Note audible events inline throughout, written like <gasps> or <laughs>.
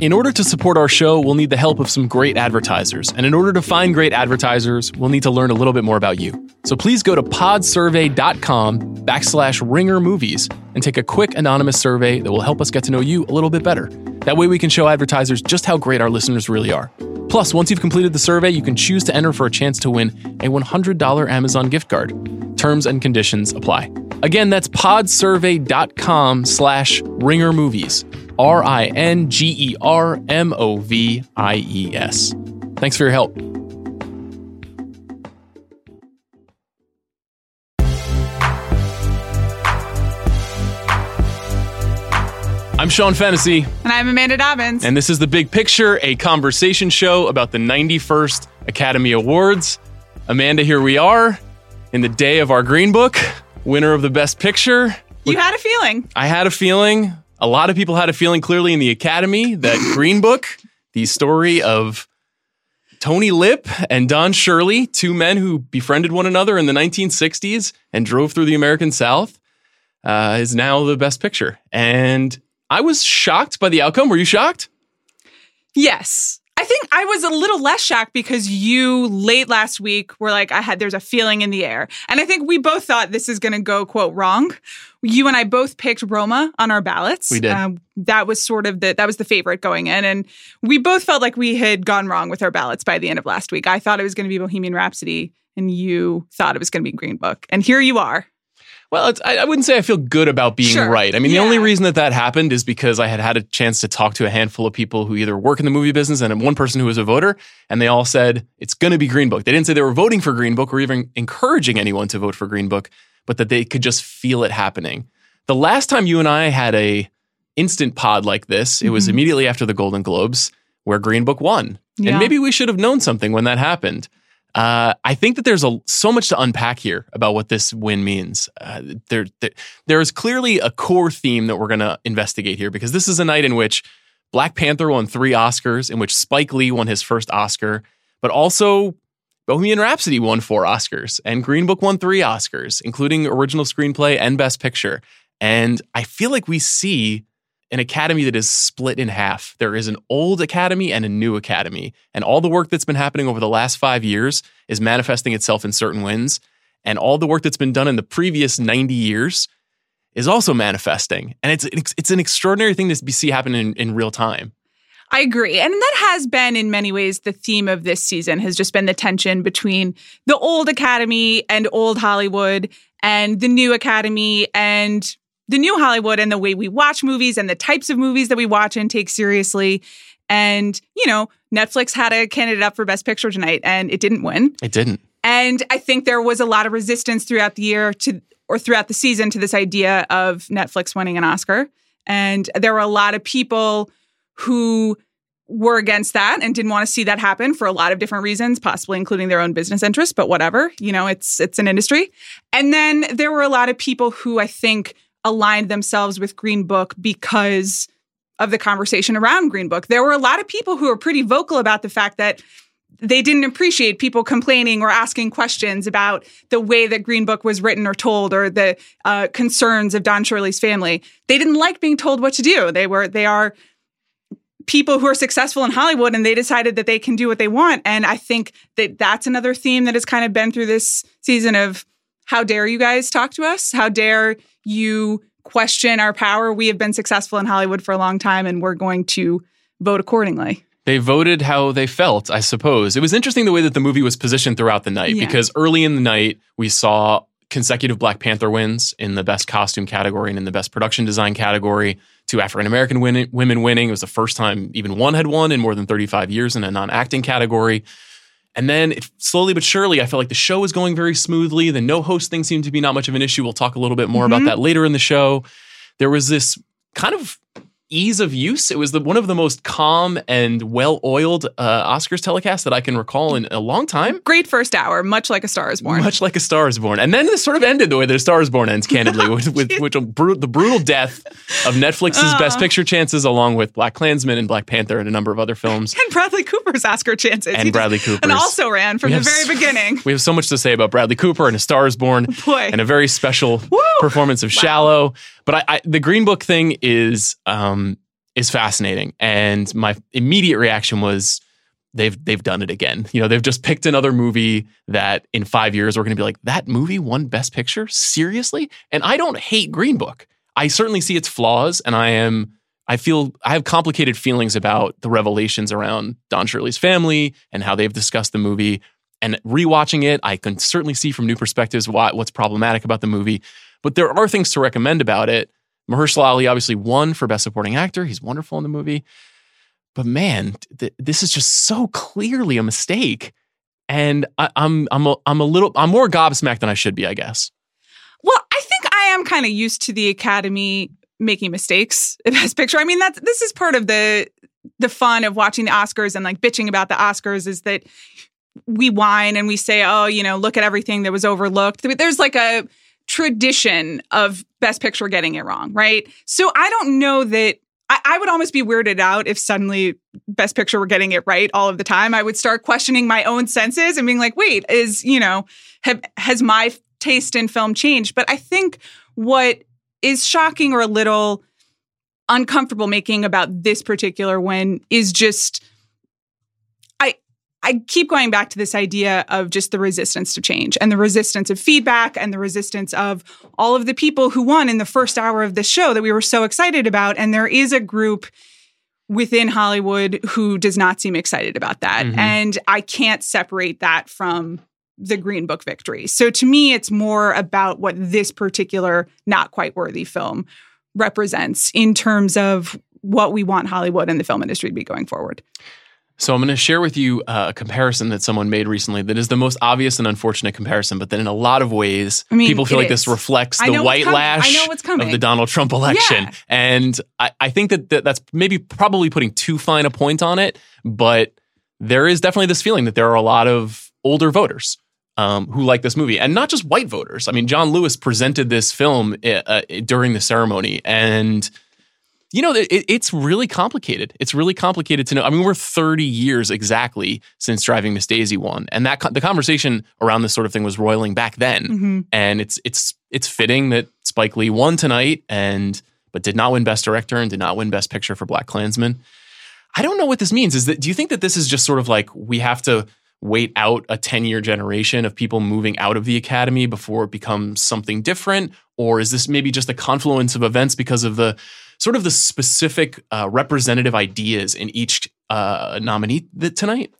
In order to support our show, we'll need the help of some great advertisers. And in order to find great advertisers, we'll need to learn a little bit more about you. So please go to podsurvey.com backslash ringer movies and take a quick anonymous survey that will help us get to know you a little bit better. That way we can show advertisers just how great our listeners really are. Plus, once you've completed the survey, you can choose to enter for a chance to win a $100 Amazon gift card. Terms and conditions apply. Again, that's podsurvey.com slash ringer movies. R I N G E R M O V I E S. Thanks for your help. I'm Sean Fennessey, And I'm Amanda Dobbins. and this is The Big Picture, a conversation show about the 91st Academy Awards. Amanda, here we are in the day of our Green Book, winner of the Best Picture. you had a feeling. I had a feeling, a lot of people had a feeling clearly in the Academy that Green Book, the story of Tony Lip and Don Shirley, two men who befriended one another in the 1960s and drove through the American South, uh, is now the best picture. And I was shocked by the outcome. Were you shocked? Yes. I think I was a little less shocked because you late last week were like, I had, there's a feeling in the air. And I think we both thought this is going to go, quote, wrong. You and I both picked Roma on our ballots. We did. Um, that was sort of the, that was the favorite going in. And we both felt like we had gone wrong with our ballots by the end of last week. I thought it was going to be Bohemian Rhapsody and you thought it was going to be Green Book. And here you are. Well, it's, I, I wouldn't say I feel good about being Sure. right. I mean, the only reason that that happened is because I had had a chance to talk to a handful of people who either work in the movie business and one person who was a voter, and they all said it's going to be Green Book. They didn't say they were voting for Green Book or even encouraging anyone to vote for Green Book, but that they could just feel it happening. The last time you and I had a instant pod like this, it was Mhm. immediately after the Golden Globes, where Green Book won, Yeah. and maybe we should have known something when that happened. Uh, I think that there's a, so much to unpack here about what this win means. Uh, there, there, there is clearly a core theme that we're going to investigate here because this is a night in which Black Panther won three Oscars, in which Spike Lee won his first Oscar, but also Bohemian Rhapsody won four Oscars, and Green Book won three Oscars, including original screenplay and Best Picture. And I feel like we see an academy that is split in half. There is an old academy and a new academy. And all the work that's been happening over the last five years is manifesting itself in certain wins. And all the work that's been done in the previous 90 years is also manifesting. And it's, it's, an extraordinary thing to see happen in, in real time. I agree. And that has been in many ways the theme of this season has just been the tension between the old academy and old Hollywood and the new academy and the new Hollywood and the way we watch movies and the types of movies that we watch and take seriously. And, you know, Netflix had a candidate up for best picture tonight and it didn't win. It didn't. And I think there was a lot of resistance throughout the year to or throughout the season to this idea of Netflix winning an Oscar. And there were a lot of people who were against that and didn't want to see that happen for a lot of different reasons, possibly including their own business interests, but whatever. You know, it's it's an industry. And then there were a lot of people who I think aligned themselves with Green Book because of the conversation around Green Book. There were a lot of people who were pretty vocal about the fact that they didn't appreciate people complaining or asking questions about the way that Green Book was written or told or the uh, concerns of Don Shirley's family. They didn't like being told what to do. They were they are people who are successful in Hollywood and they decided that they can do what they want. And I think that that's another theme that has kind of been through this season of how dare you guys talk to us? How dare you question our power? We have been successful in Hollywood for a long time and we're going to vote accordingly. They voted how they felt, I suppose. It was interesting the way that the movie was positioned throughout the night Yeah. because early in the night, we saw consecutive Black Panther wins in the best costume category and in the best production design category. Two African American win- women winning. It was the first time even one had won in more than 35 years in a non acting category. And then it, slowly but surely, I felt like the show was going very smoothly. The no host thing seemed to be not much of an issue. We'll talk a little bit more about Mhm. that later in the show. There was this kind of ease of use. It was the, one of the most calm and well oiled uh, Oscars telecasts that I can recall in a long time. Great first hour, much like a Star is Born. Much like A Star is Born. And then this sort of ended the way that A Star is Born ends, candidly, <laughs> with, with, with a bru- the brutal death of Netflix's Uh. Best Picture chances, along with BlacKkKlansman and Black Panther and a number of other films. and Bradley Cooper's Oscar chances. And He Bradley Cooper's. And also ran from We the very s- beginning. We have so much to say about Bradley Cooper and A Star is Born. Boy. and a very special Woo! performance of Wow. Shallow. But I, I, the Green Book thing is, um, is fascinating. And my immediate reaction was they've they've done it again. You know, they've just picked another movie that in 5 years we're going to be like that movie won best picture? Seriously? And I don't hate Green Book. I certainly see its flaws and I am I feel I have complicated feelings about the revelations around Don Shirley's family and how they've discussed the movie. And rewatching it, I can certainly see from new perspectives what's problematic about the movie. But there are things to recommend about it. Mahershala Ali obviously won for Best Supporting Actor. He's wonderful in the movie. But man, th- this is just so clearly a mistake. And I, I'm I'm a, I'm a little I'm more gobsmacked than I should be, I guess. Well, I think I am kind of used to the Academy making mistakes in Best Picture. I mean, that's this is part of the the fun of watching the Oscars and like bitching about the Oscars is that we whine and we say, oh, you know, look at everything that was overlooked. There's like a tradition of Best Picture getting it wrong, right? So I don't know that I, I, would almost be weirded out if suddenly Best Picture were getting it right all of the time. I would start questioning my own senses and being like, wait, is, you know, have, has my taste in film changed? But I think what is shocking or a little uncomfortable making about this particular one is just I keep going back to this idea of just the resistance to change and the resistance of feedback and the resistance of all of the people who won in the first hour of the show that we were so excited about and there is a group within Hollywood who does not seem excited about that mm-hmm. and I can't separate that from the Green Book victory. So to me, it's more about what this particular not quite worthy film represents in terms of what we want Hollywood and the film industry to be going forward. So I'm going to share with you uh, a comparison that someone made recently that is the most obvious and unfortunate comparison, but then in a lot of ways, I mean, people feel like is. this reflects the white lash of the Donald Trump election. Yeah. And I, I think that, that that's maybe probably putting too fine a point on it, but there is definitely this feeling that there are a lot of older voters um, who like this movie, and not just white voters. I mean, John Lewis presented this film uh, uh during the ceremony, and you know, it, it's really complicated. It's really complicated to know. I mean, we're 30 years exactly since Driving Miss Daisy won, and that the conversation around this sort of thing was roiling back then. Mm-hmm. And it's it's it's fitting that Spike Lee won tonight, and but did not win Best Director and did not win Best Picture for BlacKkKlansman. I don't know what this means. Is that do you think that this is just sort of like we have to wait out a 10 year generation of people moving out of the academy before it becomes something different? Or is this maybe just a confluence of events because of the sort of the specific uh, representative ideas in each uh, nominee tonight?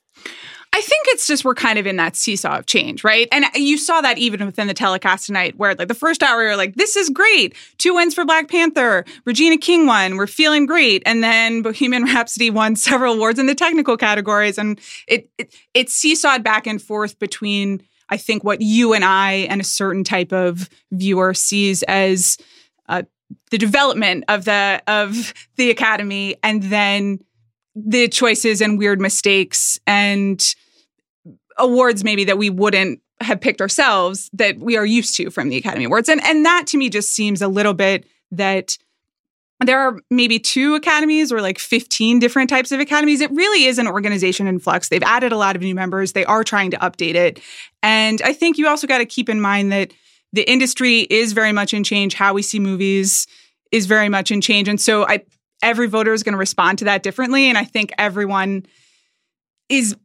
I think it's just we're kind of in that seesaw of change, right? And you saw that even within the telecast tonight, where like the first hour you're like, "This is great, two wins for Black Panther, Regina King won, we're feeling great," and then Bohemian Rhapsody won <laughs> several awards in the technical categories, and it it, it seesawed back and forth between I think what you and I and a certain type of viewer sees as uh, the development of the of the academy, and then the choices and weird mistakes and awards maybe that we wouldn't have picked ourselves that we are used to from the Academy Awards. And and that to me just seems a little bit that there are maybe two academies or like 15 different types of academies. It really is an organization in flux. They've added a lot of new members. They are trying to update it. And I think you also got to keep in mind that the industry is very much in change. How we see movies is very much in change. And so I every voter is going to respond to that differently. And I think everyone is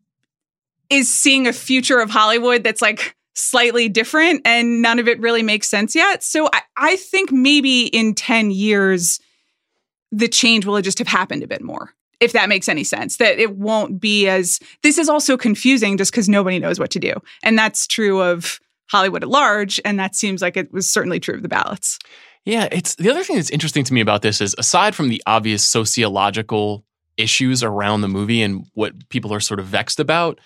is seeing a future of Hollywood that's like slightly different and none of it really makes sense yet. So I, I think maybe in 10 years, the change will just have happened a bit more, if that makes any sense. That it won't be as this is also confusing just because nobody knows what to do. And that's true of Hollywood at large. And that seems like it was certainly true of the ballots. Yeah, it's the other thing that's interesting to me about this is aside from the obvious sociological issues around the movie and what people are sort of vexed about,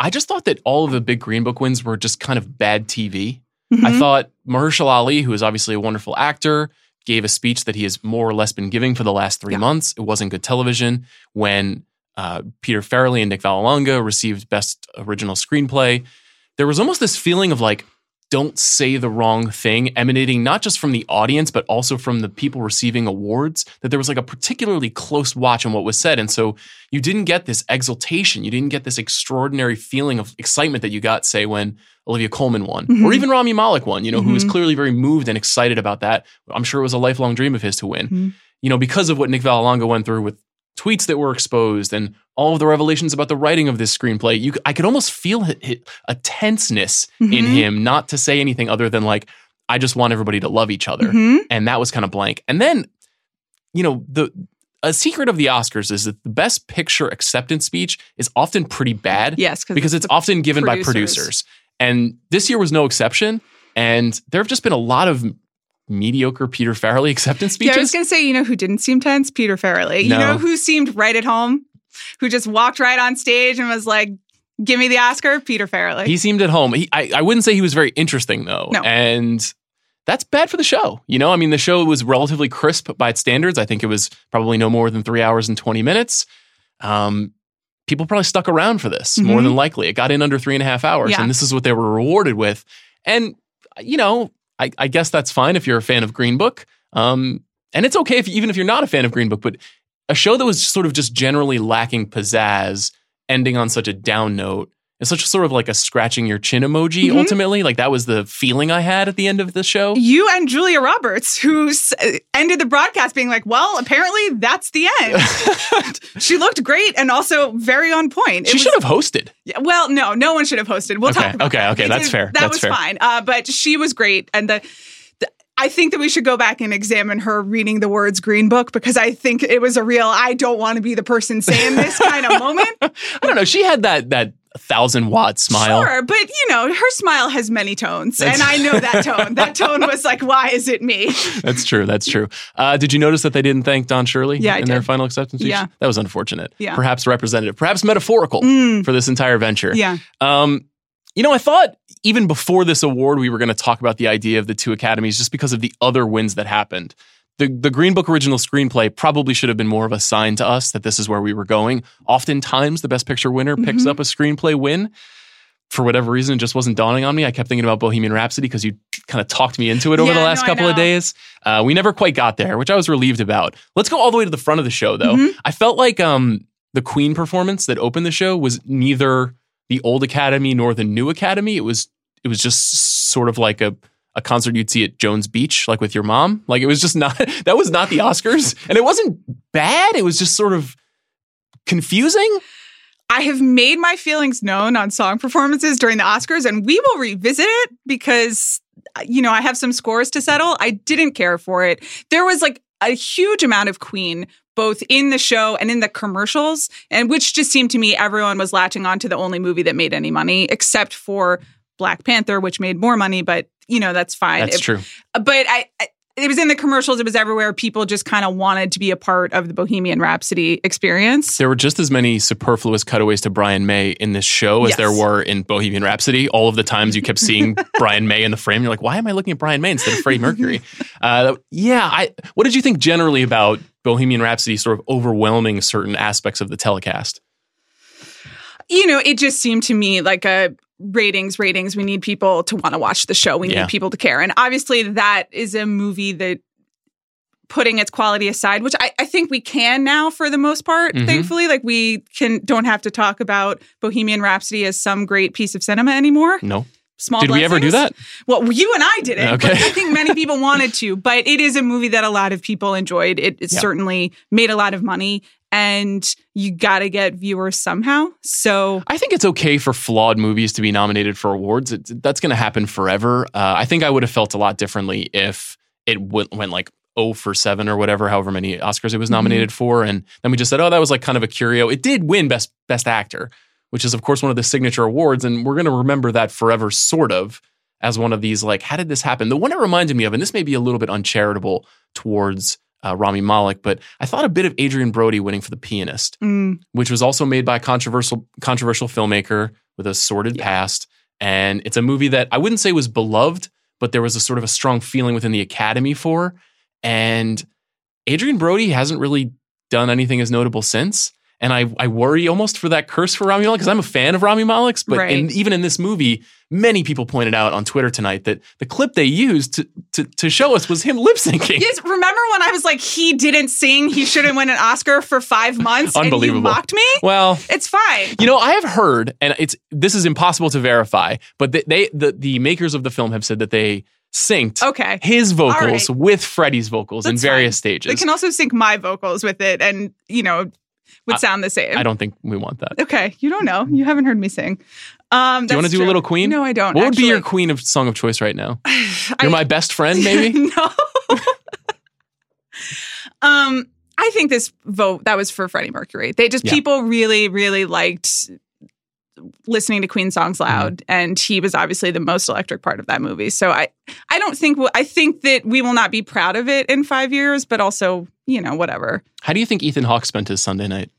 I just thought that all of the big Green Book wins were just kind of bad TV. Mm-hmm. I thought Mahershala Ali, who is obviously a wonderful actor, gave a speech that he has more or less been giving for the last three yeah. months. It wasn't good television. When uh, Peter Farrelly and Nick Vallelonga received Best Original Screenplay, there was almost this feeling of like, don't say the wrong thing, emanating not just from the audience, but also from the people receiving awards, that there was like a particularly close watch on what was said. And so you didn't get this exultation. You didn't get this extraordinary feeling of excitement that you got, say, when Olivia Colman won, mm-hmm. or even Rami Malek won, you know, mm-hmm. who was mm-hmm. clearly very moved and excited about that. I'm sure it was a lifelong dream of his to win. Mm-hmm. you know, because of what Nick Vallelonga went through with tweets that were exposed and all of the revelations about the writing of this screenplay, you, I could almost feel a tenseness in Mhm. him not to say anything other than like, I just want everybody to love each other. Mhm. And that was kind of blank. And then, you know, the a secret of the Oscars is that the best picture acceptance speech is often pretty bad Yes, because it's the often given by producers. producers. And this year was no exception. And there have just been a lot of mediocre Peter Farrelly acceptance Yeah, I was going to say, you know who didn't seem tense? Peter Farrelly. You know who seemed right at home? Who just walked right on stage and was like, give me the Oscar? Peter Farrelly. he seemed at home. He, I, I wouldn't say he was very interesting though. No. And that's bad for the show. You know, I mean, the show was relatively crisp by its standards. I think it was probably no more than three hours and 20 minutes. Um, people probably stuck around for this more Mhm. than likely. It got in under three and a half hours, Yeah. and this is what they were rewarded with. And, you know, I, I guess that's fine if you're a fan of Green Book. Um, and it's okay if even if you're not a fan of Green Book, but a show that was sort of just generally lacking pizzazz, ending on such a down note, it's such a sort of like a scratching your chin emoji. Mhm. Ultimately, like that was the feeling I had at the end of the show. you and Julia Roberts, who s- ended the broadcast being like, well, apparently that's the end. <laughs> she looked great and also very on point. It she was- should have hosted. Yeah, Well, no, no one should have hosted. We'll Okay, talk about okay, that. okay, that's fair, That that's was fair. fine. Uh, but she was great. And the I think that we should go back and examine her reading the words Green Book because I think it was a real I don't want to be the person saying this kind of <laughs> moment. I don't know. She had that that thousand watt smile. Sure, but you know, her smile has many tones. That's- and I know that <laughs> tone. that tone was like, why is it me? That's true. That's true. Uh, did you notice that they didn't thank Don Shirley Yeah, in their final acceptance speech? Yeah. That was unfortunate. Yeah. Perhaps representative, perhaps metaphorical Mm, for this entire venture. yeah. Um, you know, I thought even before this award, we were going to talk about the idea of the two academies just because of the other wins that happened. The, the Green Book original screenplay probably should have been more of a sign to us that this is where we were going. Oftentimes, the Best Picture winner picks Mhm. up a screenplay win. For whatever reason, it just wasn't dawning on me. I kept thinking about Bohemian Rhapsody because you kind of talked me into it over Yeah, the last no, couple of days. Uh, we never quite got there, which I was relieved about. Let's go all the way to the front of the show, though. Mhm. I felt like um, the Queen performance that opened the show was neither the old Academy nor the new Academy. It was it was just sort of like a a concert you'd see at Jones Beach, like with your mom. Like it was just not <laughs> that was not the Oscars, and it wasn't bad. It was just sort of confusing. I have made my feelings known on song performances during the Oscars, and we will revisit it because, you know, I have some scores to settle. I didn't care for it. There was like a huge amount of Queen, both in the show and in the commercials, and which just seemed to me everyone was latching on to the only movie that made any money, except for Black Panther, which made more money, but, you know, that's fine. That's It- true. but I, I it was in the commercials. It was everywhere. People just kind of wanted to be a part of the Bohemian Rhapsody experience. There were just as many superfluous cutaways to Brian May in this show as Yes. there were in Bohemian Rhapsody. All of the times you kept seeing <laughs> Brian May in the frame, you're like, why am I looking at Brian May instead of Freddie Mercury? <laughs> Uh, yeah, I. What did you think generally about Bohemian Rhapsody sort of overwhelming certain aspects of the telecast? you know, it just seemed to me like a ratings, ratings. We need people to want to watch the show. We Yeah. need people to care. And obviously, that is a movie that, putting its quality aside, which I, I think we can now for the most part, Mhm. thankfully, like we can don't have to talk about Bohemian Rhapsody as some great piece of cinema anymore. No. Small Did we ever do that? Well, you and I didn't, Okay. but I think many <laughs> people wanted to. But it is a movie that a lot of people enjoyed. It, it Yeah. certainly made a lot of money, and you got to get viewers somehow. So I think it's okay for flawed movies to be nominated for awards. It, that's going to happen forever. Uh, I think I would have felt a lot differently if it went, went like 0 for 7 or whatever, however many Oscars it was Mhm. nominated for. And then we just said, oh, that was like kind of a curio. It did win Best, Best Actor, which is, of course, one of the signature awards. And we're going to remember that forever, sort of, as one of these like, how did this happen? The one it reminded me of, and this may be a little bit uncharitable towards uh, Rami Malek, but I thought a bit of Adrien Brody winning for The Pianist mm, which was also made by a controversial controversial filmmaker with a sordid Yeah. past. And it's a movie that I wouldn't say was beloved, but there was a sort of a strong feeling within the Academy for. And Adrien Brody hasn't really done anything as notable since. And I, I worry almost for that curse for Rami Malek because I'm a fan of Rami Malek's. But in, even in this movie, many people pointed out on Twitter tonight that the clip they used to, to, to show us was him <laughs> lip syncing. yes. Remember when I was like, he didn't sing, he shouldn't win an Oscar for five months, and Unbelievable. you mocked me. Well, It's fine. You know, I have heard, and it's this is impossible to verify, but they, they the the makers of the film have said that they synced Okay. his vocals right. with Freddie's vocals in various They stages. They can also sync my vocals with it and, you know, would I- sound the same. I don't think we want that. Okay, you don't know. You haven't heard me sing. Um, Do you want to do a little Queen? No, I don't. What would be your. Queen of song of choice right now? <sighs> You're my best friend, maybe. <laughs> no. <laughs> um, I think this vote that was for Freddie Mercury. They just Yeah. people really, really liked listening to Queen songs Mm-hmm. loud, and he was obviously the most electric part of that movie. So I, I don't think I think that we will not be proud of it in five years, but also you know whatever. How do you think Ethan Hawke spent his Sunday night?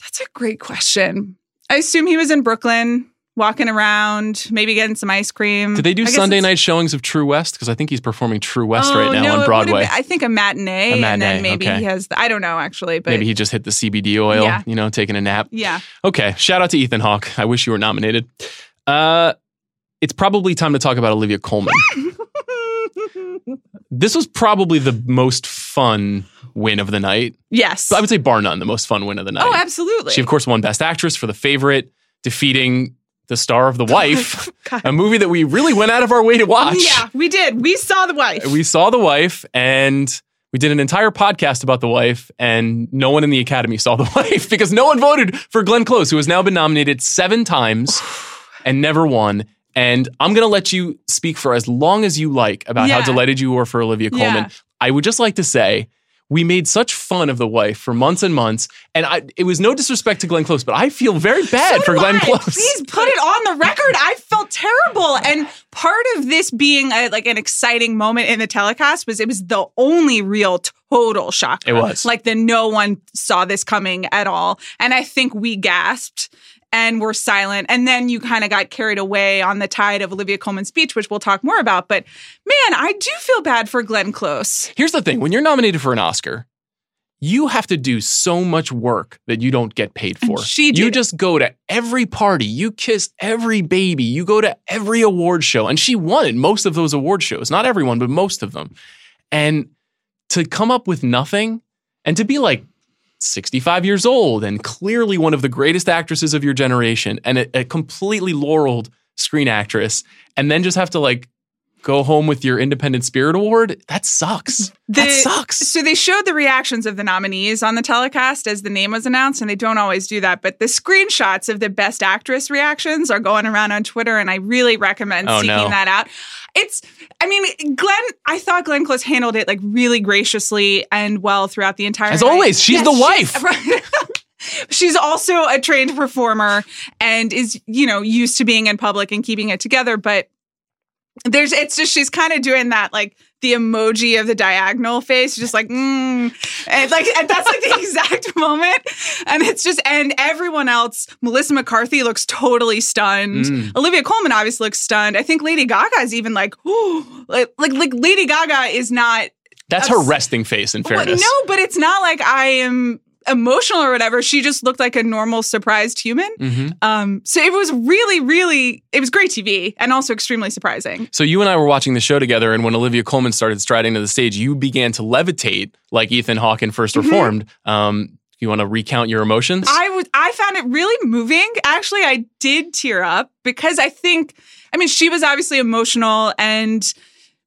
That's a great question. I assume he was in Brooklyn. Walking around, maybe getting some ice cream. Did they do Sunday night showings of True West? Because I think he's performing True West Oh, right now no, on Broadway. been- I think a matinee, A and matinee, then maybe okay. he has. I don't know actually, but Maybe he just hit the CBD oil, Yeah. you know, taking a nap. yeah. Okay, shout out to Ethan Hawke. I wish you were nominated. Uh, it's probably time to talk about Olivia Colman. <laughs> this was probably the most fun win of the night. yes. I would say bar none, the most fun win of the oh, night. oh, absolutely. She, of course, won Best Actress for The Favorite, defeating the star of The Wife, <laughs> God. a movie that we really went out of our way to watch. Yeah, we did. We saw the wife. We saw The Wife and we did an entire podcast about The Wife, and no one in the Academy saw The <laughs> Wife because no one voted for Glenn Close, who has now been nominated seven times <sighs> and never won. And I'm going to let you speak for as long as you like about how delighted you were for Olivia Colman. Yeah. I would just like to say, we made such fun of the wife for months and months, and I, it was no disrespect to Glenn Close, but I feel very bad So for Glenn I. Close. Please put it on the record. I felt terrible. And part of this being a, like an exciting moment in the telecast was it was the only real total shocker. It was. Like that no one saw this coming at all. And I think we gasped and were silent. And then you kind of got carried away on the tide of Olivia Colman's speech, which we'll talk more about. But man, I do feel bad for Glenn Close. Here's the thing when you're nominated for an Oscar, you have to do so much work that you don't get paid And for. she You just go to every party, you kiss every baby, you go to every award show. And she won most of those award shows. Not everyone, but most of them. And to come up with nothing and to be like 65 years old and clearly one of the greatest actresses of your generation and a, a completely laureled screen actress, and then just have to like go home with your Independent Spirit Award, that sucks. that sucks. So they showed the reactions of the nominees on the telecast as the name was announced, and they don't always do that. But the screenshots of the best actress reactions are going around on Twitter, and I really recommend Oh, seeking no. that out. It's, I mean, Glenn, I thought Glenn Close handled it like really graciously and well throughout the entire As night. always, she's the wife. right. <laughs> She's also a trained performer and is, you know, used to being in public and keeping it together. But there's, it's just, she's kind of doing that, like the emoji of the diagonal face, just like, mm. and like, and that's like the <laughs> exact moment. And it's just, and everyone else, Melissa McCarthy looks totally stunned. Mm. Olivia Colman obviously looks stunned. I think Lady Gaga is even like, oh, <gasps> like, like, like Lady Gaga is not That's her resting face, in well, fairness. no, but it's not like I am emotional or whatever. She just looked like a normal surprised human. hmm Um, so it was really, really, it was great TV and also extremely surprising. So you and I were watching the show together, and when Olivia Colman started striding to the stage, you began to levitate like Ethan Hawke in First Reformed. Um, you want to recount your emotions? Mm-hmm. I was, I found it really moving. Actually, I did tear up because I think, I mean, she was obviously emotional and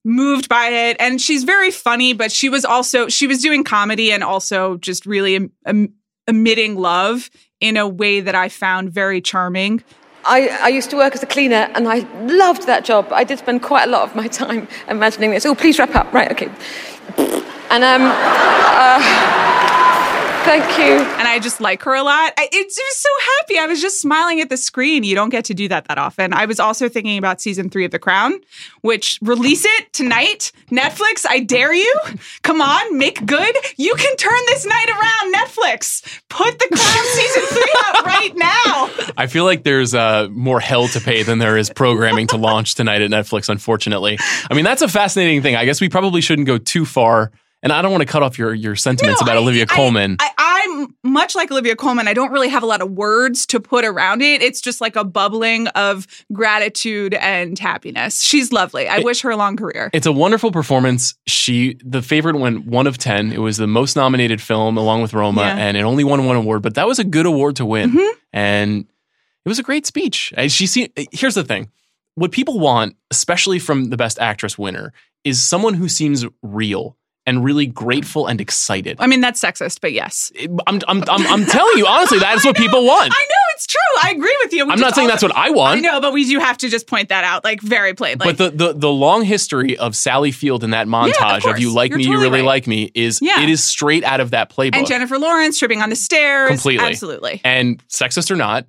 moved by it, and she's very funny. But she was also she was doing comedy and also just really em- em- emitting love in a way that I found very charming. I, I used to work as a cleaner and I loved that job. I did spend quite a lot of my time imagining this. Oh, please wrap up. Right, okay. And um, uh, thank you. and I just like her a lot. I, it, it was so happy. I was just smiling at the screen. You don't get to do that that often. I was also thinking about season three of The Crown, which release it tonight. Netflix, I dare you. Come on, make good. You can turn this night around. Netflix, put The Crown season three out <laughs> right now. I feel like there's uh, more hell to pay than there is programming to launch tonight at Netflix, unfortunately. I mean, that's a fascinating thing. I guess we probably shouldn't go too far. And I don't want to cut off your, your sentiments No, about I- Olivia I- Colman. I, I'm much like Olivia Colman. I don't really have a lot of words to put around it. It's just like a bubbling of gratitude and happiness. She's lovely. I wish her a long career. It's a wonderful performance. She, the favorite, went one of ten. It was the most nominated film, along with Roma, Yeah. and it only won one award. But that was a good award to win, Mhm. and it was a great speech. And She seemed. Here's the thing: what people want, especially from the Best Actress winner, is someone who seems real and really grateful and excited. I mean, that's sexist, but yes. I'm, I'm, I'm, I'm telling you, honestly, that is what people want. <laughs> I know it's true. I agree with you. We I'm not saying that's what I want. I know, but we do have to just point that out, like very plainly. But the, the the long history of Sally Field in that montage of, course. you like You're me, you really right. like me is Yeah. it is straight out of that playbook. and Jennifer Lawrence tripping on the stairs. Completely. Absolutely. And sexist or not,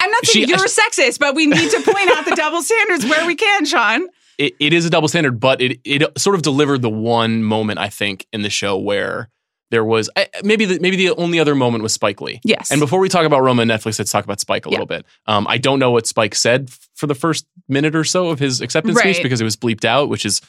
I'm not saying She- you're <laughs> sexist, but we need to point out the double standards where we can, Sean. It, it is a double standard, but it it sort of delivered the one moment I think in the show where there was I- maybe the, maybe the only other moment was Spike Lee. Yes. And before we talk about Roma and Netflix, let's talk about Spike a Yeah. little bit. Um, I don't know what Spike said for the first minute or so of his acceptance speech because it was bleeped out, which is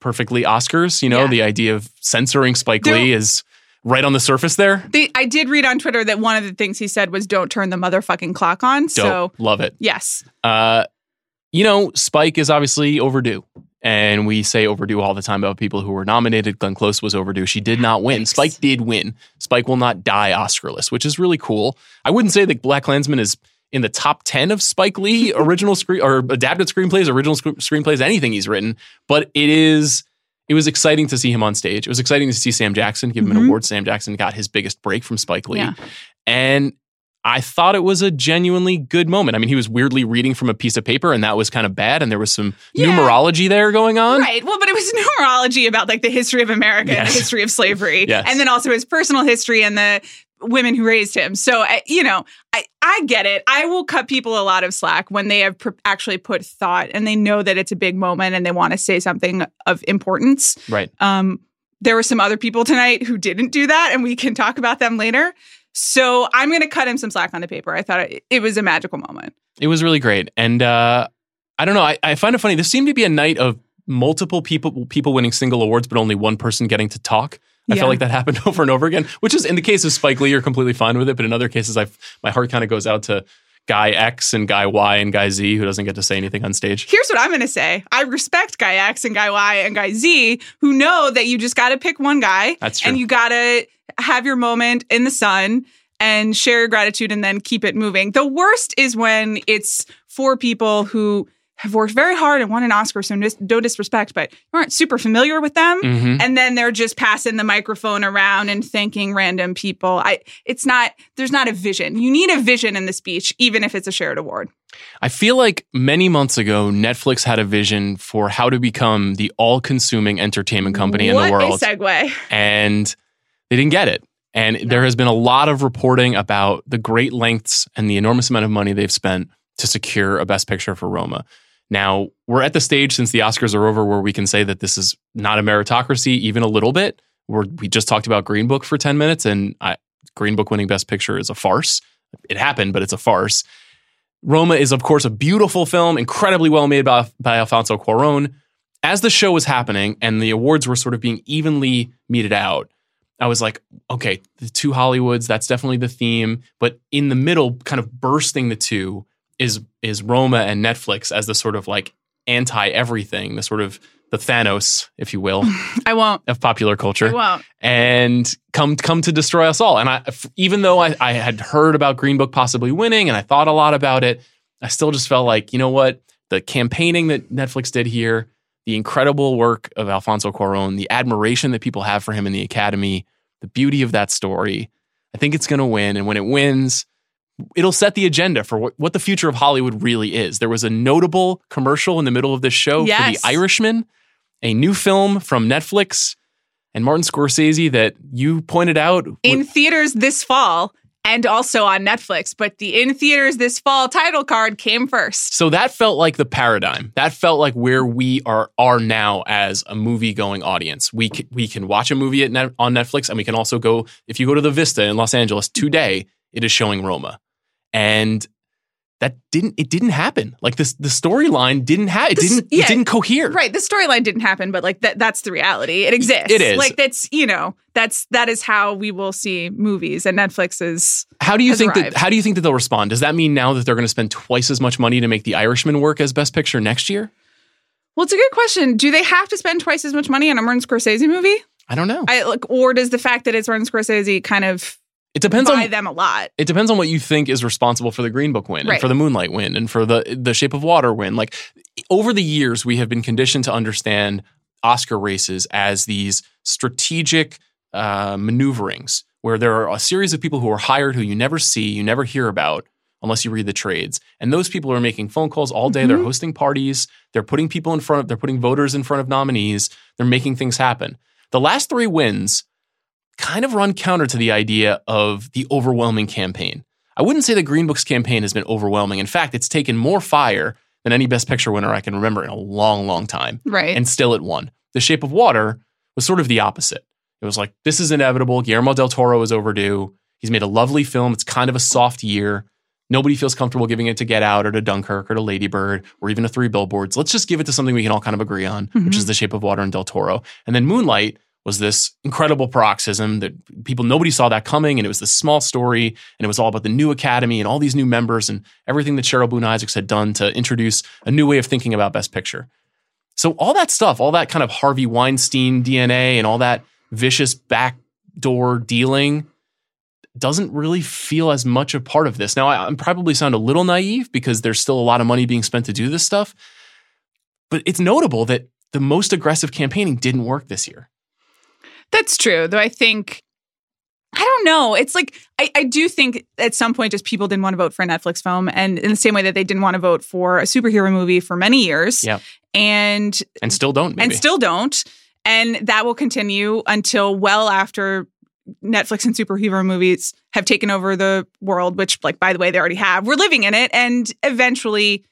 perfectly Oscars. You know, Yeah. the idea of censoring Spike Lee is right on the surface there. They, I did read on Twitter that one of the things he said was "Don't turn the motherfucking clock on." Dope. So Love it. yes, Uh, you know, Spike is obviously overdue. And we say overdue all the time about people who were nominated. Glenn Close was overdue. She did not win. Thanks. Spike did win. Spike will not die Oscarless, which is really cool. I wouldn't say that BlacKkKlansman is in the top 10 of Spike Lee <laughs> original screen or adapted screenplays, original sc- screenplays, anything he's written, but it is it was exciting to see him on stage. It was exciting to see Sam Jackson give him an Mhm. award. Sam Jackson got his biggest break from Spike Lee. Yeah. And I thought it was a genuinely good moment. I mean, he was weirdly reading from a piece of paper, and that was kind of bad. And there was some Yeah. numerology there going on. right. Well, but it was <laughs> numerology about like the history of America and the history of slavery, <laughs> Yes. and then also his personal history and the women who raised him. So I- you know, I I get it. I will cut people a lot of slack when they have pr- actually put thought and they know that it's a big moment and they want to say something of importance. Right. Um, there were some other people tonight who didn't do that, and we can talk about them later. So I'm going to cut him some slack on the paper. I thought it, it was a magical moment. It was really great. And uh, I don't know. I, I find it funny. This seemed to be a night of multiple people people winning single awards, but only one person getting to talk. I Yeah. felt like that <laughs> happened over and over again, which is in the case of Spike Lee, you're completely fine with it. But in other cases, I my heart kind of goes out to guy X and guy Y and guy Z who doesn't get to say anything on stage. Here's what I'm going to say I respect Guy X and Guy Y and Guy Z who know that you just got to pick one guy That's true. and you got to have your moment in the sun and share your gratitude and then keep it moving. The worst is when it's for people who have worked very hard and won an Oscar, so dis- no disrespect, but you aren't super familiar with them. Mhm. And then they're just passing the microphone around and thanking random people. I it's not there's not a vision. You need a vision in the speech, even if it's a shared award. I feel like many months ago, Netflix had a vision for how to become the all consuming entertainment company what in the world. a segue. and they didn't get it. And there has been a lot of reporting about the great lengths and the enormous amount of money they've spent to secure a Best Picture for Roma. Now, we're at the stage since the Oscars are over where we can say that this is not a meritocracy, even a little bit. We're, we just talked about Green Book for 10 minutes, and I, Green Book winning Best Picture is a farce. It happened, but it's a farce. Roma is, of course, a beautiful film, incredibly well made by, by Alfonso Cuarón. As the show was happening and the awards were sort of being evenly meted out, I was like, okay, the two Hollywoods, that's definitely the theme. But in the middle, kind of bursting the two, is is Roma and Netflix as the sort of like anti everything, the sort of the Thanos, if you will, <laughs> I won't. of popular culture. I won't. and come come to destroy us all. And I, even though I, I had heard about Green Book possibly winning, and I thought a lot about it, I still just felt like, you know what, the campaigning that Netflix did here, the incredible work of Alfonso Cuarón, the admiration that people have for him in the Academy, the beauty of that story. I think it's going to win, and when it wins, it'll set the agenda for what, what the future of Hollywood really is. There was a notable commercial in the middle of this show Yes. for The Irishman, a new film from Netflix and Martin Scorsese that you pointed out. In theaters this fall and also on Netflix, but the in theaters this fall title card came first. so that felt like the paradigm. That felt like where we are are now as a movie going audience. We c- we can watch a movie net, on Netflix, and we can also go if you go to the Vista in Los Angeles today. It is showing Roma, and that didn't it didn't happen. Like this, the storyline didn't have it This- didn't yeah. it didn't cohere. Right, the storyline didn't happen, but like that that's the reality. It exists. It is. Like that's, you know, that's that is how we will see movies and Netflix is How do you think arrived. that? How do you think that they'll respond? Does that mean now that they're going to spend twice as much money to make The Irishman work as Best Picture next year? Well, it's a good question. Do they have to spend twice as much money on a Martin Scorsese movie? I don't know. I like or does the fact that it's Martin Scorsese kind of It depends buy on them a lot. it depends on what you think is responsible for the Green Book win Right. and for the Moonlight win and for the the Shape of Water win. Like over the years, we have been conditioned to understand Oscar races as these strategic uh, maneuverings where there are a series of people who are hired who you never see, you never hear about unless you read the trades. And those people are making phone calls all day. They're Mhm. hosting parties. They're putting people in front of, they're putting voters in front of nominees. They're making things happen. The last three wins kind of run counter to the idea of the overwhelming campaign. I wouldn't say the Green Book's campaign has been overwhelming. In fact, it's taken more fire than any Best Picture winner I can remember in a long, long time. Right. And still it won. The Shape of Water was sort of the opposite. It was like, this is inevitable. Guillermo del Toro is overdue. He's made a lovely film. It's kind of a soft year. Nobody feels comfortable giving it to Get Out or to Dunkirk or to Lady Bird or even to Three Billboards. Let's just give it to something we can all kind of agree on, which Mhm. is The Shape of Water and Del Toro. And then Moonlight was this incredible paroxysm that people nobody saw that coming, and it was this small story, and it was all about the new academy and all these new members and everything that Cheryl Boone Isaacs had done to introduce a new way of thinking about Best Picture. So all that stuff, all that kind of Harvey Weinstein DNA and all that vicious backdoor dealing doesn't really feel as much a part of this. Now, I, I'm probably sound a little naive because there's still a lot of money being spent to do this stuff, but it's notable that the most aggressive campaigning didn't work this year. That's true. Though I think I don't know. It's like I, I do think at some point just people didn't want to vote for a Netflix film, and in the same way that they didn't want to vote for a superhero movie for many years, Yeah. and And still don't, maybe. and still don't, and that will continue until well after Netflix and superhero movies have taken over the world. Which, like by the way, they already have. We're living in it, and eventually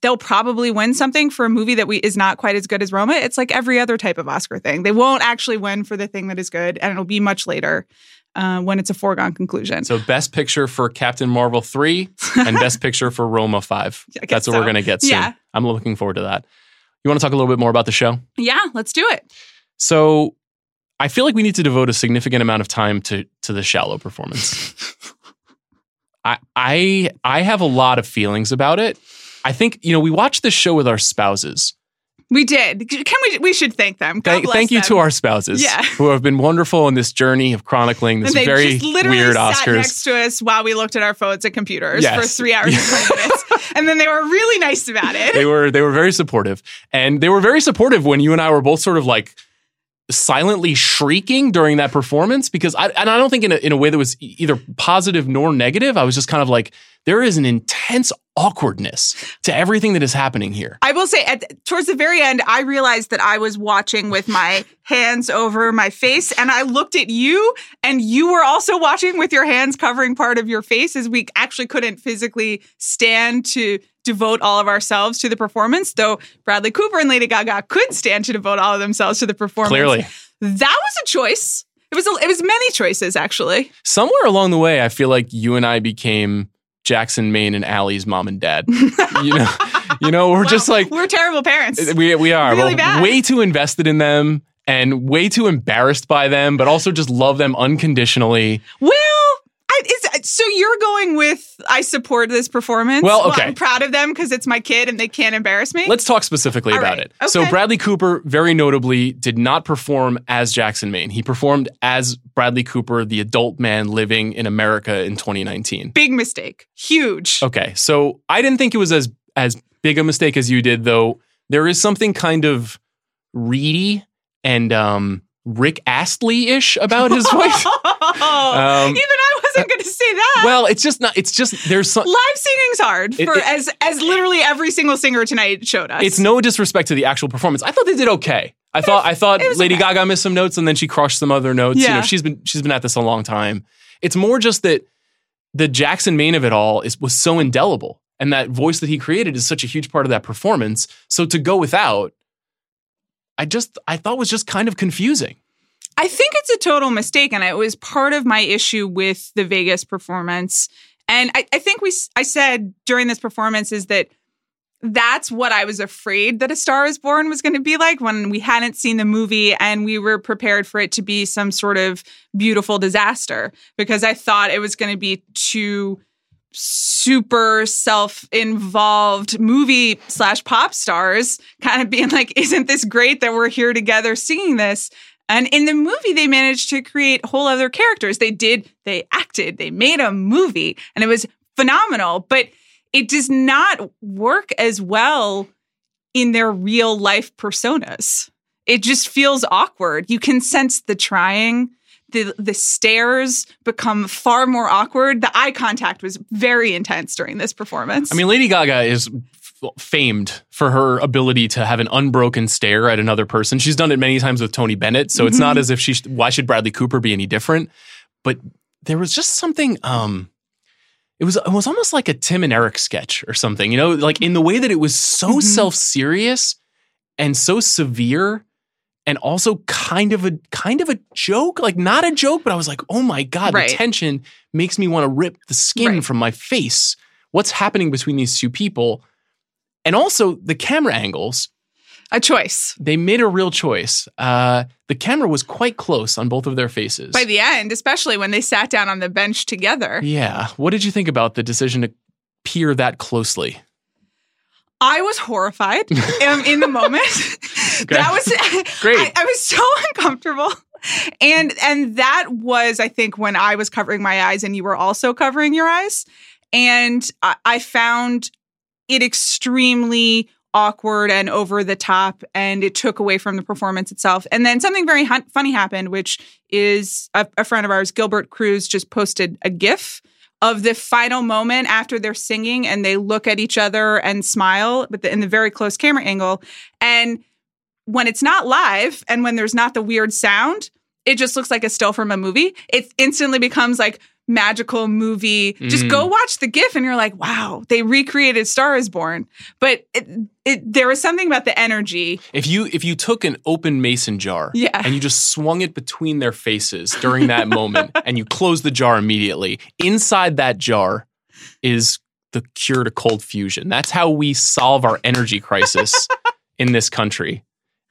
they'll probably win something for a movie that we is not quite as good as Roma. It's like every other type of Oscar thing. They won't actually win for the thing that is good, and it'll be much later uh, when it's a foregone conclusion. so, best picture for Captain Marvel 3 and <laughs> best picture for Roma 5. That's what we're going to get soon. Yeah. I'm looking forward to that. You want to talk a little bit more about the show? yeah, let's do it. So, I feel like we need to devote a significant amount of time to to the shallow performance. <laughs> I I I have a lot of feelings about it. I think you know we watched this show with our spouses. We did. Can we? We should thank them. God Thank, thank you them. to our spouses Yeah. who have been wonderful in this journey of chronicling this very just literally weird sat Oscars. next to us while we looked at our phones and computers Yes. for three hours and twenty <laughs> minutes, and then they were really nice about it. they were they were very supportive, and they were very supportive when you and I were both sort of like silently shrieking during that performance because I and I don't think in a, in a way that was either positive nor negative. I was just kind of like there is an intense awkwardness to everything that is happening here. I will say, at towards the very end, I realized that I was watching with my hands over my face, and I looked at you, and you were also watching with your hands covering part of your face, as we actually couldn't physically stand to devote all of ourselves to the performance. Though Bradley Cooper and Lady Gaga could stand to devote all of themselves to the performance. Clearly, that was a choice. It was. A, it was many choices actually. somewhere along the way, I feel like you and I became Jackson, Maine, and Allie's mom and dad. <laughs> you know, you know, we're just like we're terrible parents. We we are Really well, bad. way too invested in them and way too embarrassed by them, but also just love them unconditionally. Well, I, is, so you're going with I support this performance. Well, okay. I'm proud of them because it's my kid and they can't embarrass me. Let's talk specifically All about right. it. So Bradley Cooper very notably did not perform as Jackson Maine. He performed as Bradley Cooper, the adult man living in America in 2019. Big mistake. Huge. Okay. So I didn't think it was as as big a mistake as you did though. There is something kind of reedy and um Rick Astley-ish about his voice. <laughs> Um, Even I wasn't going to say that. well, it's just not it's just there's some Live singing's hard for it- as as literally every single singer tonight showed us. it's no disrespect to the actual performance. I thought they did okay. I thought I thought Lady okay. Gaga missed some notes and then she crushed some other notes. You know, Yeah. she's been she's been at this a long time. It's more just that the Jackson Maine of it all is was so indelible. And that voice that he created is such a huge part of that performance. So to go without, I just I thought was just kind of confusing. I think it's a total mistake, and it was part of my issue with the Vegas performance. And I, I think we, I said during this performance is that that's what I was afraid that A Star Is Born was going to be like when we hadn't seen the movie and we were prepared for it to be some sort of beautiful disaster because I thought it was going to be too super self-involved movie slash pop stars kind of being like isn't this great that we're here together singing this And in the movie, they managed to create whole other characters. They did, they acted, they made a movie, and it was phenomenal. But it does not work as well in their real life personas. It just feels awkward. You can sense the trying. The, the stares become far more awkward. The eye contact was very intense during this performance. I mean, Lady Gaga is famed for her ability to have an unbroken stare at another person. She's done it many times with Tony Bennett, so it's not as if she. sh- Why should Bradley Cooper be any different? But there was just something. Um, it was it was almost like a Tim and Eric sketch or something. You know, like in the way that it was so Mhm. self serious and so severe. And also kind of a kind of a joke, like not a joke, but I was like, oh my god, Right. the tension makes me want to rip the skin Right. from my face. What's happening between these two people? And also the camera angles, a choice. they made a real choice. Uh, the camera was quite close on both of their faces. By the end, especially when they sat down on the bench together. yeah. What did you think about the decision to peer that closely? I was horrified um, in the moment. <laughs> That was <laughs> Great. I, I was so uncomfortable. And and that was, I think, when I was covering my eyes and you were also covering your eyes. And I, I found it extremely awkward and over the top, and it took away from the performance itself. And then something very funny happened, which is a, a friend of ours, Gilbert Cruz, just posted a GIF of the final moment after they're singing and they look at each other and smile, but in the very close camera angle. And when it's not live and when there's not the weird sound, it just looks like a still from a movie. It instantly becomes like magical movie. Just Mm. go watch the GIF and you're like, wow, they recreated Star is Born. But it, it, there was something about the energy. If you if you took an open mason jar Yeah. and you just swung it between their faces during that <laughs> moment and you closed the jar immediately, inside that jar is the cure to cold fusion. That's how we solve our energy crisis <laughs> in this country.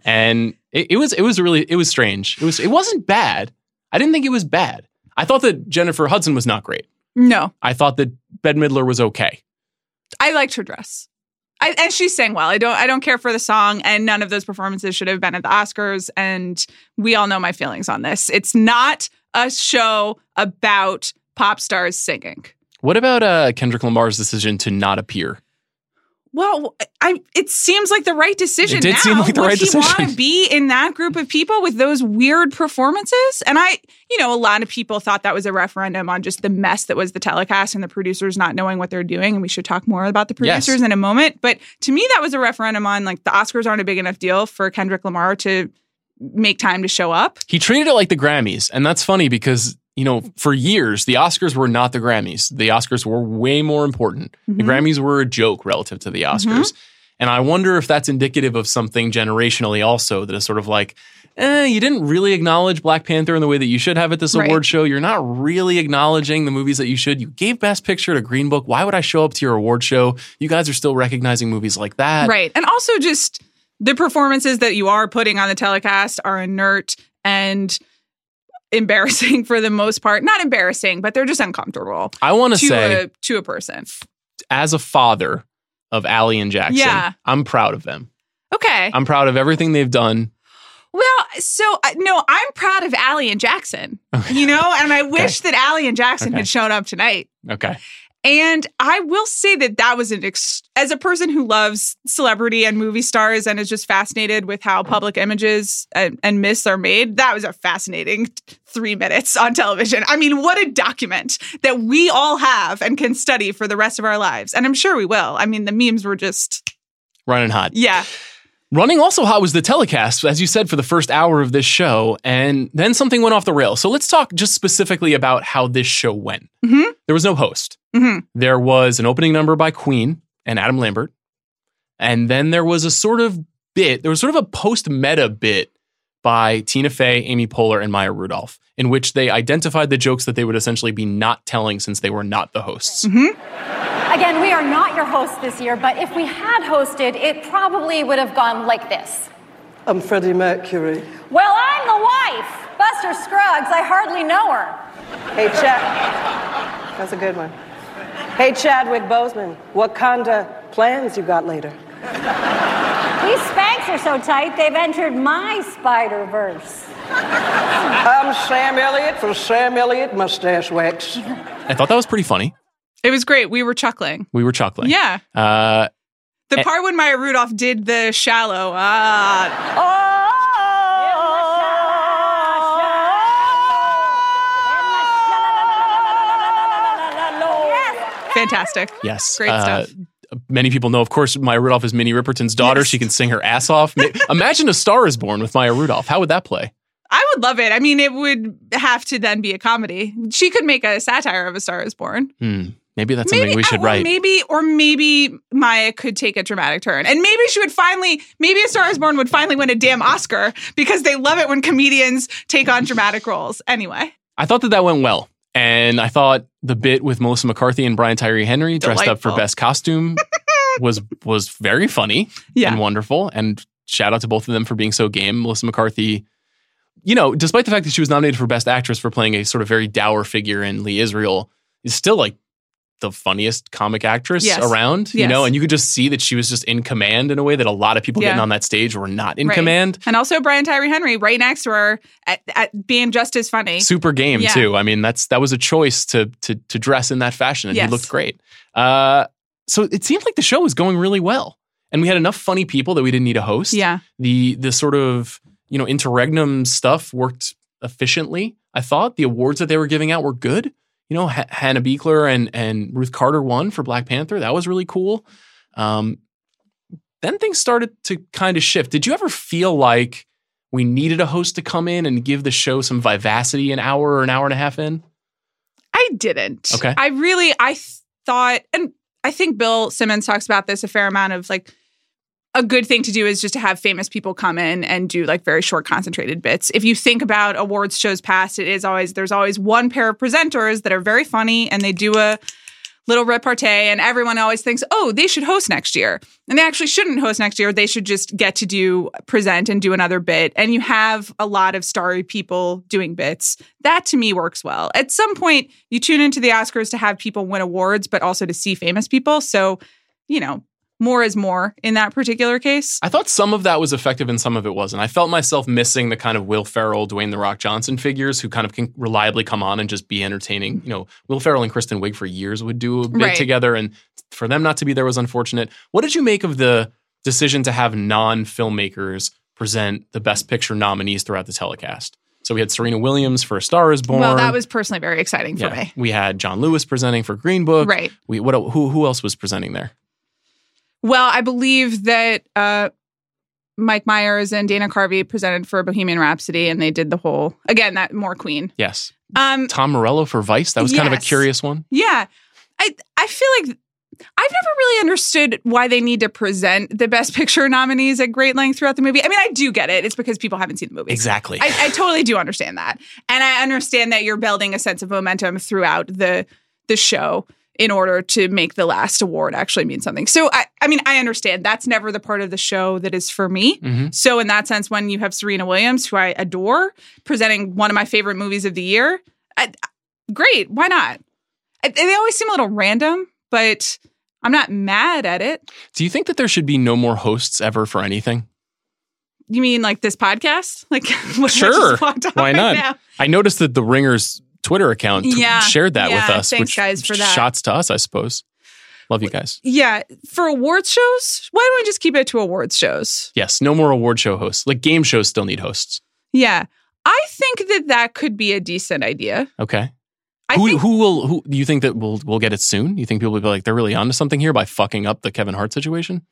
And it, it was it was really it was strange. It was it wasn't bad. I didn't think it was bad. I thought that Jennifer Hudson was not great. No, I thought that Bette Midler was okay. I liked her dress. I, and she sang well. I don't. I don't care for the song, and none of those performances should have been at the Oscars. And we all know my feelings on this. It's not a show about pop stars singing. What about uh, Kendrick Lamar's decision to not appear? Well, I it seems like the right decision. It did now. seem like the Would right he want to be in that group of people with those weird performances? And I, you know, a lot of people thought that was a referendum on just the mess that was the telecast and the producers not knowing what they're doing. And we should talk more about the Yes. producers in a moment. But to me, that was a referendum on like the Oscars aren't a big enough deal for Kendrick Lamar to make time to show up. He treated it like the Grammys, and that's funny because you know for years the Oscars were not the Grammys. The Oscars were way more important. The Mhm. Grammys were a joke relative to the Oscars, and I wonder if that's indicative of something generationally also that is sort of like. Eh, you didn't really acknowledge Black Panther in the way that you should have at this Right. award show. You're not really acknowledging the movies that you should. You gave Best Picture to Green Book. Why would I show up to your award show? You guys are still recognizing movies like that. Right. And also just the performances that you are putting on the telecast are inert and embarrassing <laughs> for the most part. Not embarrassing, but they're just uncomfortable I want to to say, a to a person. as a father of Allie and Jackson, Yeah. I'm proud of them. Okay. I'm proud of everything they've done. well, so uh, no, I'm proud of Allie and Jackson. You know, and I <laughs> wish that Allie and Jackson Okay. had shown up tonight. Okay. And I will say that that was an ex- as a person who loves celebrity and movie stars and is just fascinated with how public images and, and myths are made. That was a fascinating three minutes on television. I mean, what a document that we all have and can study for the rest of our lives. And I'm sure we will. I mean, the memes were just Running hot. yeah, Running also hot was the telecast, as you said, for the first hour of this show. And then something went off the rails. So let's talk just specifically about how this show went. Mhm. There was no host. hmm There was an opening number by Queen and Adam Lambert. And then there was a sort of bit, there was sort of a post meta bit by Tina Fey, Amy Poehler, and Maya Rudolph, in which they identified the jokes that they would essentially be not telling since they were not the hosts. Again, we are not your hosts this year, but if we had hosted, it probably would have gone like this. I'm Freddie Mercury. Well, I'm the wife, Buster Scruggs. I hardly know her. Hey, Chad. That's a good one. Hey, Chadwick Boseman. What kind of plans you got later? These Spanx are so tight, they've entered my Spider Verse. I'm Sam Elliott for Sam Elliott Mustache Wax. I thought that was pretty funny. It was great. We were chuckling. We were chuckling. Yeah. Uh, The part when Maya Rudolph did the shallow, ah, fantastic. yes. Great uh, stuff. Many people know, of course, Maya Rudolph is Minnie Riperton's daughter. Yes. She can sing her ass off. Ma- Imagine a star is born with Maya Rudolph. How would that play? I would love it. I mean, it would have to then be a comedy. She could make a satire of A Star Is Born. Hmm. Maybe that's something we should write. Maybe, or maybe Maya could take a dramatic turn, and maybe she would finally, maybe A Star Is Born would finally win a damn Oscar because they love it when comedians take on dramatic roles. Anyway, I thought that that went well. And I thought the bit with Melissa McCarthy and Brian Tyree Henry dressed up for best costume <laughs> was was very funny Yeah. and wonderful. And shout out to both of them for being so game. Melissa McCarthy, you know, despite the fact that she was nominated for best actress for playing a sort of very dour figure in Lee Israel, is still like the funniest comic actress Yes. around. You know, and you could just see that she was just in command in a way that a lot of people Yeah. getting on that stage were not in Right. command. and also Brian Tyree Henry right next to her at, at being just as funny. super game Yeah. too. I mean, that's that was a choice to to to dress in that fashion, and Yes. he looked great. Uh, so it seemed like the show was going really well, and we had enough funny people that we didn't need a host. Yeah, the the sort of you know interregnum stuff worked efficiently. I thought the awards that they were giving out were good. You know, H- Hannah Beachler and and Ruth Carter won for Black Panther. That was really cool. Um, then things started to kind of shift. Did you ever feel like we needed a host to come in and give the show some vivacity an hour or an hour and a half in? I didn't. Okay. I really, I th- thought, and I think Bill Simmons talks about this a fair amount of like, a good thing to do is just to have famous people come in and do like very short concentrated bits. If you think about awards shows past, it is always there's always one pair of presenters that are very funny and they do a little repartee and everyone always thinks, "Oh, they should host next year." And they actually shouldn't host next year. They should just get to do present and do another bit. And you have a lot of starry people doing bits. That to me works well. At some point, you tune into the Oscars to have people win awards, but also to see famous people. So, you know, more is more in that particular case. I thought some of that was effective and some of it wasn't. I felt myself missing the kind of Will Ferrell, Dwayne the Rock Johnson figures who kind of can reliably come on and just be entertaining. You know, Will Ferrell and Kristen Wiig for years would do a bit Right. together, and for them not to be there was unfortunate. What did you make of the decision to have non filmmakers present the Best Picture nominees throughout the telecast? So we had Serena Williams for A Star Is Born. Well, that was personally very exciting for Yeah. me. We had John Lewis presenting for Green Book. Right. We what who who else was presenting there? Well, I believe that uh, Mike Myers and Dana Carvey presented for Bohemian Rhapsody, and they did the whole again that more Queen. Yes. Um, Tom Morello for Vice. That was kind of a curious one. yeah, I I feel like I've never really understood why they need to present the Best Picture nominees at great length throughout the movie. I mean, I do get it; it's because people haven't seen the movie. Exactly. I, I totally do understand that, and I understand that you're building a sense of momentum throughout the the show in order to make the last award actually mean something. So, I, I mean, I understand that's never the part of the show that is for me. Mhm. So, in that sense, when you have Serena Williams, who I adore, presenting one of my favorite movies of the year, I, great. Why not? I, they always seem a little random, but I'm not mad at it. Do you think that there should be no more hosts ever for anything? You mean like this podcast? Like, <laughs> Sure. just walked off Why right not? now? I noticed that the Ringers Twitter account Yeah. shared that with us, Thanks, which guys, for that. shots to us, I suppose. Love you guys. Yeah, for awards shows, why don't we just keep it to awards shows? Yes, no more award show hosts. Like game shows still need hosts. Yeah, I think that that could be a decent idea. Okay. I who think, who will who do you think that will will get it soon? You think people will be like they're really onto something here by fucking up the Kevin Hart situation?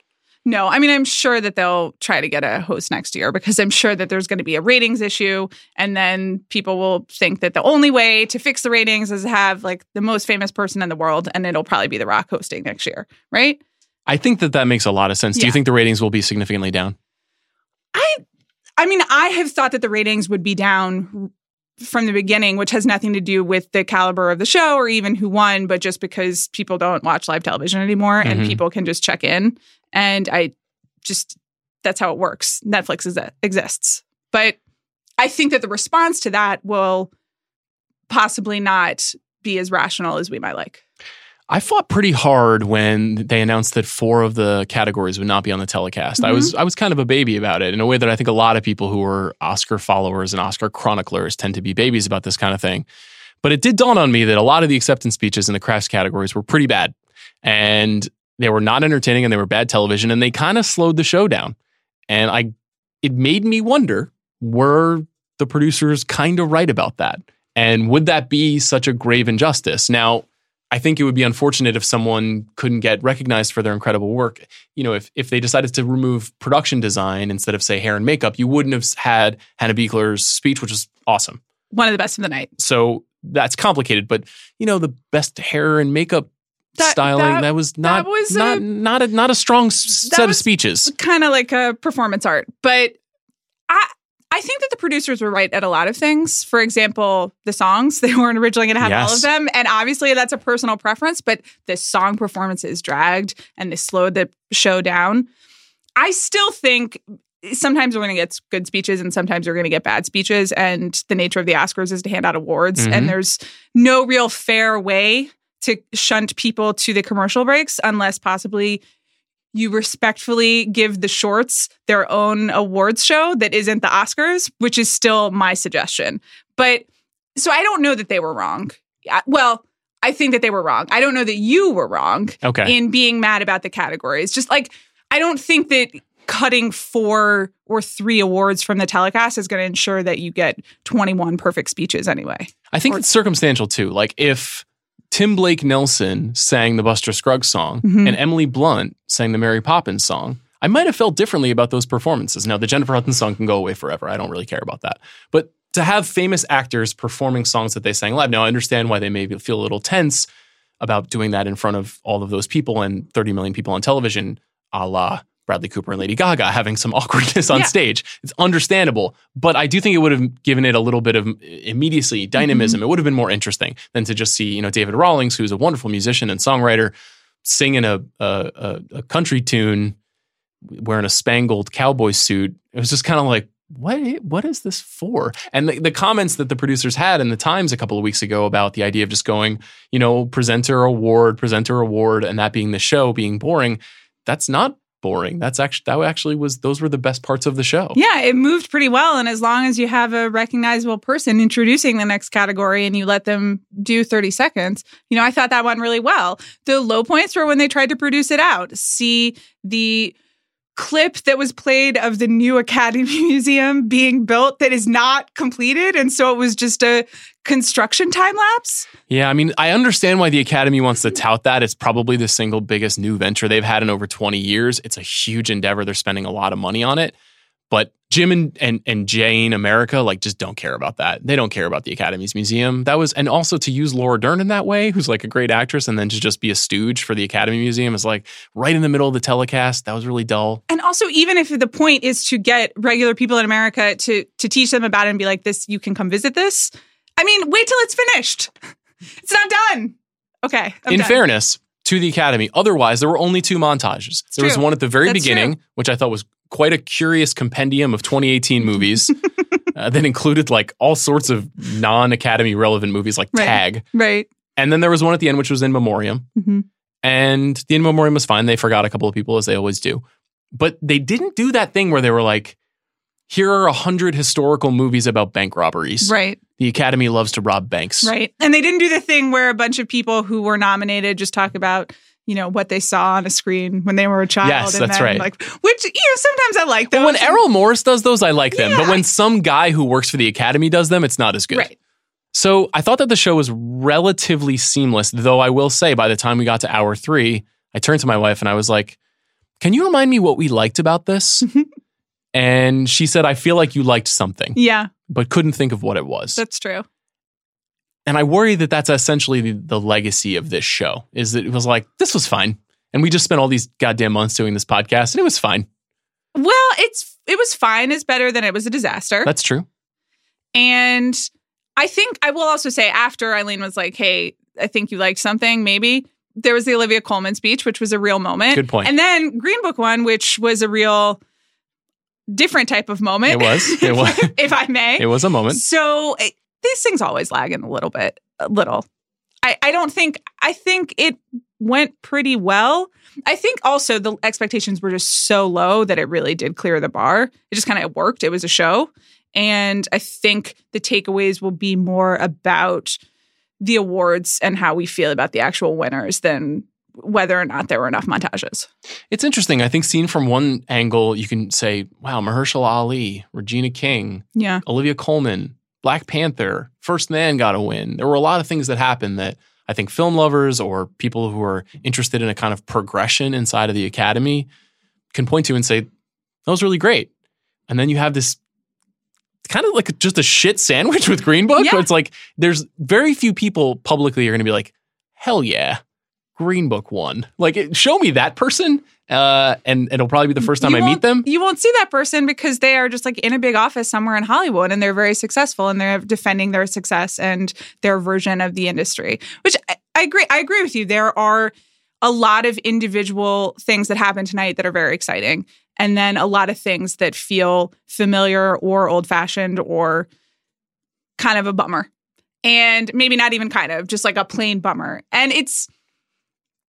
No, I mean, I'm sure that they'll try to get a host next year because I'm sure that there's going to be a ratings issue, and then people will think that the only way to fix the ratings is to have like the most famous person in the world, and it'll probably be The Rock hosting next year, right? I think that that makes a lot of sense. Do you think the ratings will be significantly down? I I mean, I have thought that the ratings would be down from the beginning, which has nothing to do with the caliber of the show or even who won, but just because people don't watch live television anymore and Mhm. people can just check in. And I just that's how it works. Netflix is, exists. But I think that the response to that will possibly not be as rational as we might like. I fought pretty hard when they announced that four of the categories would not be on the telecast. I was mm-hmm. I was kind of a baby about it in a way that I think a lot of people who are Oscar followers and Oscar chroniclers tend to be babies about this kind of thing. But it did dawn on me that a lot of the acceptance speeches in the crafts categories were pretty bad. And they were not entertaining and they were bad television and they kind of slowed the show down. And I it made me wonder were the producers kind of right about that? And would that be such a grave injustice? Now, I think it would be unfortunate if someone couldn't get recognized for their incredible work. You know, if, if they decided to remove production design instead of, say, hair and makeup, you wouldn't have had Hannah Beachler's speech, which was awesome. One of the best of the night. So that's complicated, but you know, the best hair and makeup That- styling that- that, was not that was not a- not a not a strong set of speeches. kind of like a performance art. But I I think that the producers were right at a lot of things. For example, the songs, <laughs> they weren't originally going to have all of them. And obviously that's a personal preference, but the song performances dragged and they slowed the show down. I still think sometimes we're going to get good speeches and sometimes we're going to get bad speeches. And the nature of the Oscars is to hand out awards. Mhm. And there's no real fair way to shunt people to the commercial breaks unless possibly you respectfully give the shorts their own awards show that isn't the Oscars, which is still my suggestion. But so I don't know that they were wrong. Well, I think that they were wrong. I don't know that you were wrong Okay. in being mad about the categories. Just like I don't think that cutting four or three awards from the telecast is going to ensure that you get 21 perfect speeches anyway. I think or- it's circumstantial too. Like if Tim Blake Nelson sang the Buster Scruggs song Mhm. and Emily Blunt sang the Mary Poppins song, I might have felt differently about those performances. Now, the Jennifer Hudson song can go away forever. I don't really care about that. But to have famous actors performing songs that they sang live, now I understand why they maybe feel a little tense about doing that in front of all of those people and 30 million people on television, a la Bradley Cooper and Lady Gaga having some <laughs> awkwardness on Yeah. stage. It's understandable, but I do think it would have given it a little bit of immediacy, mm-hmm. dynamism. It would have been more interesting than to just see, you know, David Rawlings, who's a wonderful musician and songwriter, singing a a, a, a country tune wearing a spangled cowboy suit. It was just kind of like, what? What is this for? And the, the comments that the producers had in the Times a couple of weeks ago about the idea of just going, you know, presenter award, presenter award, and that being the show being boring. That's not boring. That's actually that actually was those were the best parts of the show. Yeah, it moved pretty well. And as long as you have a recognizable person introducing the next category and you let them do 30 seconds, you know, I thought that went really well. The low points were when they tried to produce it out. See the clip that was played of the new Academy <laughs> Museum being built that is not completed. And so it was just a construction time lapse. Yeah, I mean, I understand why the Academy wants to tout that. It's probably the single biggest new venture they've had in over 20 years. It's a huge endeavor. They're spending a lot of money on it. But Jim and, and, and Jane America, like, just don't care about that. They don't care about the Academy's museum. That was, and also to use Laura Dern in that way, who's like a great actress, and then to just be a stooge for the Academy Museum is like right in the middle of the telecast. That was really dull. And also, even if the point is to get regular people in America to to teach them about it and be like, this, you can come visit this. I mean, wait till it's finished. <laughs> It's not done. Okay. I'm in done. fairness to the Academy, otherwise there were only two montages. there was one at the very That's beginning, which I thought was quite a curious compendium of 2018 <laughs> movies uh, that included like all sorts of non-Academy relevant movies like Right. Tag, Right. and then there was one at the end which was in memoriam, Mhm. and the in memoriam was fine. They forgot a couple of people as they always do, but they didn't do that thing where they were like. Here are a hundred historical movies about bank robberies. Right. The Academy loves to rob banks. Right. And they didn't do the thing where a bunch of people who were nominated just talk about, you know, what they saw on a screen when they were a child. Yes, and that's then, right. Like, which, you know, sometimes I like those. But when Errol Morris does those, I like them. But when some guy who works for the Academy does them, it's not as good. Right. So I thought that the show was relatively seamless, though I will say by the time we got to hour three, I turned to my wife and I was like, Can you remind me what we liked about this? <laughs> and she said, I feel like you liked something, Yeah, but couldn't think of what it was. that's true. And I worry that that's essentially the, the legacy of this show is that it was like, this was fine. And we just spent all these goddamn months doing this podcast and it was fine. Well, it's it was fine. It's better than it was a disaster. That's true. And I think I will also say after Eileen was like, "Hey, I think you liked something." Maybe there was the Olivia Colman speech, which was a real moment. Good point. And then Green Book one, which was a real different type of moment. It was. It <laughs> was. if I may. It was a moment. So these things always lag in a little bit, a little. I, I don't think I think it went pretty well. I think also the expectations were just so low that it really did clear the bar. It just kind of worked. It was a show. And I think the takeaways will be more about the awards and how we feel about the actual winners than whether or not there were enough montages. It's interesting. I think seen from one angle, you can say, wow, Mahershala Ali, Regina King, Yeah. Olivia Colman, Black Panther, First Man got a win. There were a lot of things that happened that I think film lovers or people who are interested in a kind of progression inside of the academy can point to and say, that was really great. And then you have this kind of like just a shit sandwich <laughs> with Green Book. Yeah. Where it's like there's very few people publicly are going to be like, hell yeah, Green Book won. Like, it, show me that person. Uh, and it'll probably be the first time You I meet them. You won't see that person because they are just like in a big office somewhere in Hollywood and they're very successful and they're defending their success and their version of the industry. Which I, I agree. I agree with you. There are a lot of individual things that happen tonight that are very exciting. And then a lot of things that feel familiar or old fashioned or kind of a bummer. And maybe not even kind of, just like a plain bummer. And it's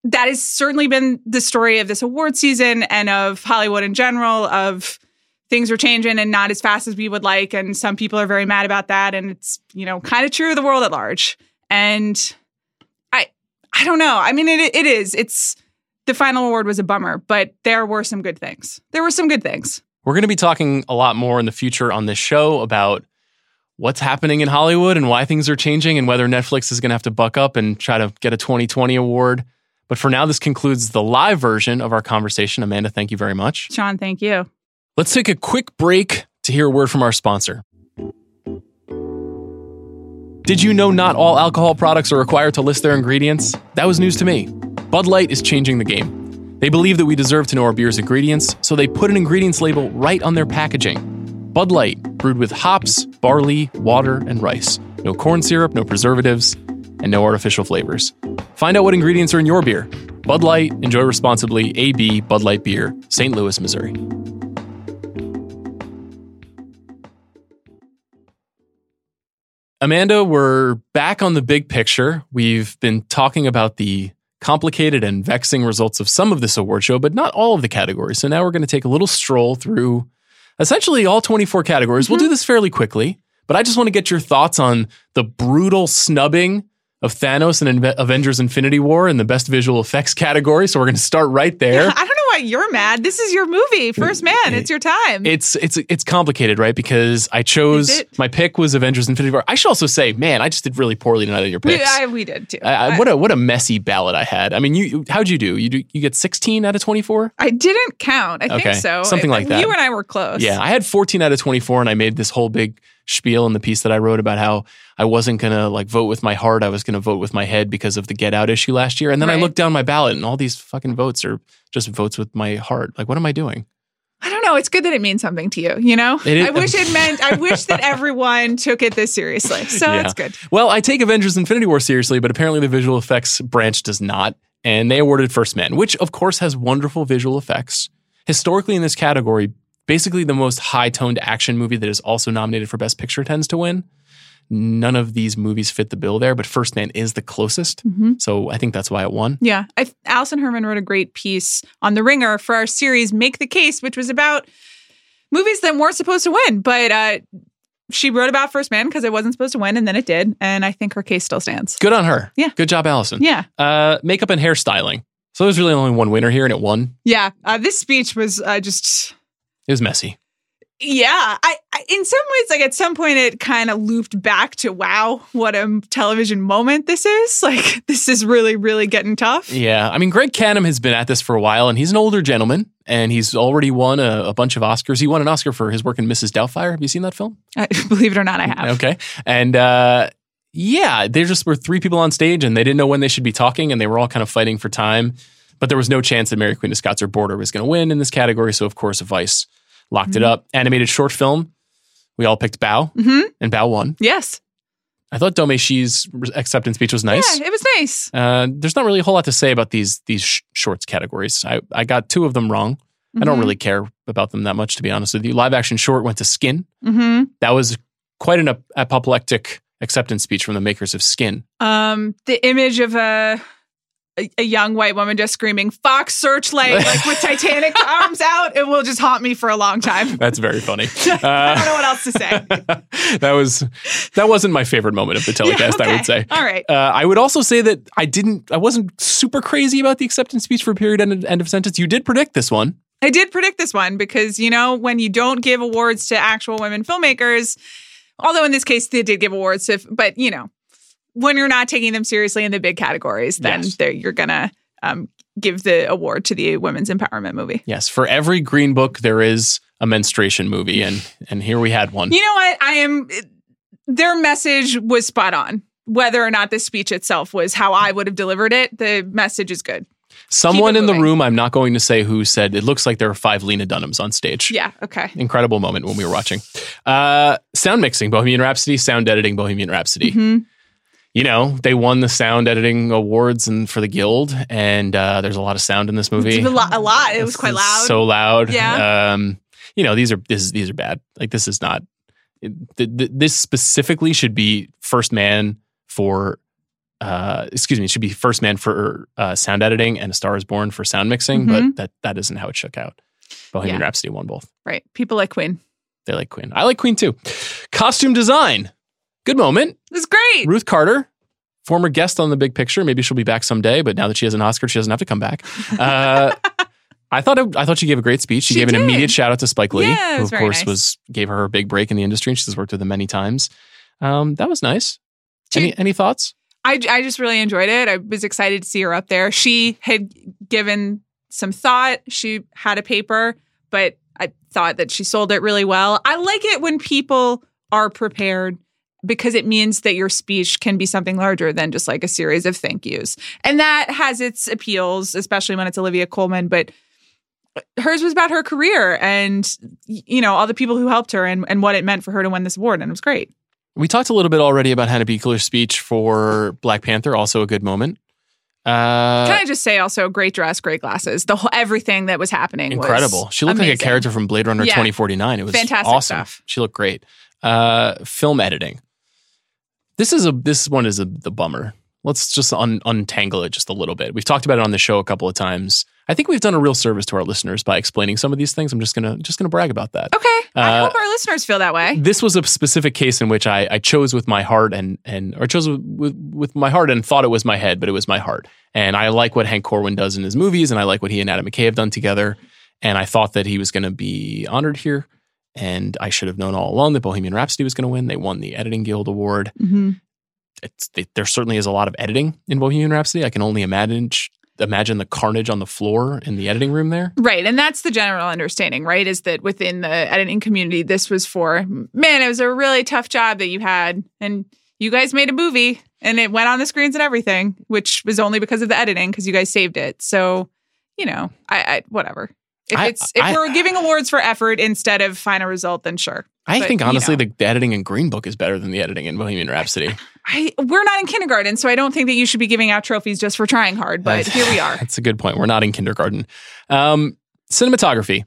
that has certainly been the story of this award season and of Hollywood in general of things are changing and not as fast as we would like. And some people are very mad about that. And it's you know kind of true of the world at large. And i i don't know. I mean it it is. It's the final award was a bummer but there were some good things. There were some good things. We're going to be talking a lot more in the future on this show about what's happening in Hollywood and why things are changing and whether Netflix is going to have to buck up and try to get a 2020 award. But for now, this concludes the live version of our conversation. Amanda, thank you very much. sean thank you Let's take a quick break to hear a word from our sponsor. Did you know not all alcohol products are required to list their ingredients? That was news to me. Bud Light is changing the game. They believe that we deserve to know our beer's ingredients, so they put an ingredients label right on their packaging. Bud Light, brewed with hops, barley, water, and rice. No corn syrup, no preservatives, and no artificial flavors. Find out what ingredients are in your beer. Bud Light, enjoy responsibly. AB Bud Light Beer, St. Louis, Missouri. Amanda, we're back on the big picture. We've been talking about the complicated and vexing results of some of this award show, but not all of the categories. So now we're going to take a little stroll through essentially all 24 categories. We'll mm-hmm. do this fairly quickly, but I just want to get your thoughts on the brutal snubbing of Thanos and Inve- Avengers Infinity War in the best visual effects category. So we're going to start right there. i don't know why you're mad this is your movie first man it's your time It's it's it's complicated, right? Because I chose my pick was Avengers Infinity War. I should also say, man, I just did really poorly tonight on your we, picks. I, we did too I, I, what a what a messy ballot I had. I mean, you you- how'd you do? You do you get 16 out of 24? I didn't count. I Okay, think so. something like that. You and I were close. Yeah, I had 14 out of 24, and I made this whole big spiel in the piece that I wrote about how I wasn't gonna like vote with my heart. I was gonna vote with my head because of the Get Out issue last year. And then I looked down my ballot, and all these fucking votes are just votes with my heart. Like, what am I doing? I don't know. It's good that it means something to you. You know, I wish it meant. I wish that <laughs> everyone took it this seriously. So Yeah. that's good. Well, I take Avengers Infinity War seriously, but apparently the visual effects branch does not. And they awarded First Man, which of course has wonderful visual effects. Historically, in this category, basically the most high toned action movie that is also nominated for Best Picture tends to win. None of these movies fit the bill there, but First Man is the closest. So I think that's why it won. Yeah, I, Allison Herman wrote a great piece on The Ringer for our series "Make the Case," which was about movies that weren't supposed to win, but uh, she wrote about First Man because it wasn't supposed to win, and then it did, and I think her case still stands. Good on her. Yeah. Good job, Allison. Yeah, Uh, makeup and hairstyling. So there's really only one winner here, and it won. yeah. Uh, this speech was uh, just It was messy. Yeah, I, I in some ways like at some point it kind of looped back to wow, what a television moment this is. <laughs> Like this is really really getting tough. Yeah, I mean, Greg Cannom has been at this for a while, and he's an older gentleman, and he's already won a, a bunch of Oscars. He won an Oscar for his work in Mrs. Doubtfire. Have you seen that film? I, <laughs> believe it or not, I have. Okay, and uh, yeah, there just were three people on stage, and they didn't know when they should be talking, and they were all kind of fighting for time. But there was no chance that Mary Queen of Scots or Border was going to win in this category, so of course, Vice locked it up. Animated short film, we all picked Bow, hmm and Bow won. Yes. I thought Domee Shi's acceptance speech was nice. Yeah, it was nice. Uh, there's not really a whole lot to say about these these sh- shorts categories. I, I got two of them wrong. I don't Mhm. really care about them that much, to be honest with you. Live action short went to Skin. Mm-hmm. That was quite an ap- apoplectic acceptance speech from the makers of Skin. Um, the image of a, a a young white woman just screaming "Fox Searchlight" like with <laughs> Titanic arms out. It will just haunt me for a long time. That's very funny. <laughs> I don't know what else to say. <laughs> that was that wasn't my favorite moment of the telecast. I okay. would say. All right. Uh, I would also say that I didn't. I wasn't super crazy about the acceptance speech for period end, end of sentence. You did predict this one. I did predict this one because, you know, when you don't give awards to actual women filmmakers, although in this case they did give awards to, but, you know, when you're not taking them seriously in the big categories, then Yes. you're going to um, give the award to the women's empowerment movie. Yes, for every Green Book there is a menstruation movie, and and here we had one. You know what? I am, their message was spot on. Whether or not the speech itself was how I would have delivered it, the message is good. Someone in the room, I'm not going to say who said it looks like there are five Lena Dunhams on stage. Yeah. Okay. Incredible moment when we were watching. Uh, sound mixing, Bohemian Rhapsody. Sound editing, Bohemian Rhapsody. Mhm. You know, they won the sound editing awards and for the Guild, and uh, there's a lot of sound in this movie. A lot. A lot. It was quite loud. So loud. Yeah. Um, you know, these are this is, these are bad. Like this is not. it- th- th- this specifically should be first man for. Uh, excuse me, it should be first man for uh, sound editing and A Star Is Born for sound mixing, but Mhm. that that isn't how it shook out. Bohemian Yeah. Rhapsody won both. right. People like Queen. They like Queen. I like Queen too. Costume design. Good moment. It was great. Ruth Carter, former guest on the big picture. Maybe she'll be back someday, but now that she has an Oscar, she doesn't have to come back. Uh, <laughs> I thought it, I thought she gave a great speech. She, She gave an immediate shout out to Spike Lee, Yeah, who of course nice. was gave her a big break in the industry, and she's worked with him many times. Um, that was nice. She- Any any thoughts? I, I just really enjoyed it. I was excited to see her up there. She had given some thought. She had a paper, but I thought that she sold it really well. I like it when people are prepared because it means that your speech can be something larger than just like a series of thank yous. And that has its appeals, especially when it's Olivia Colman, but hers was about her career and you know all the people who helped her and, and what it meant for her to win this award and it was great We talked a little bit already about Hannah Beachler's speech for Black Panther, also a good moment. Uh, Can I just say also great dress, great glasses, the whole everything that was happening. was incredible. She looked like a character from Blade Runner Yeah. 2049. It was Fantastic awesome. stuff. She looked great. Uh, film editing. This is a this one is a the bummer. Let's just un, untangle it just a little bit. We've talked about it on the show a couple of times. I think we've done a real service to our listeners by explaining some of these things. I'm just gonna just gonna brag about that. Okay, I Uh, hope our listeners feel that way. This was a specific case in which I, I chose with my heart and and or chose with, with with my heart and thought it was my head, but it was my heart. And I like what Hank Corwin does in his movies, and I like what he and Adam McKay have done together. And I thought that he was going to be honored here. And I should have known all along that Bohemian Rhapsody was going to win. They won the Editing Guild Award. Mhm. It's, they, there certainly is a lot of editing in Bohemian Rhapsody. I can only imagine imagine the carnage on the floor in the editing room there. Right, and that's the general understanding, right? Is that within the editing community, this was for man. It was a really tough job that you had, and you guys made a movie, and it went on the screens and everything, which was only because of the editing, because you guys saved it. So, you know, I, I whatever. If I- it's if I- we're giving awards for effort instead of final result, then sure. I But, think you honestly, know. the, editing in Green Book is better than the editing in Bohemian Rhapsody. I we're not in kindergarten, so I don't think that you should be giving out trophies just for trying hard. But here we are. <laughs> That's a good point. We're not in kindergarten. Um, cinematography.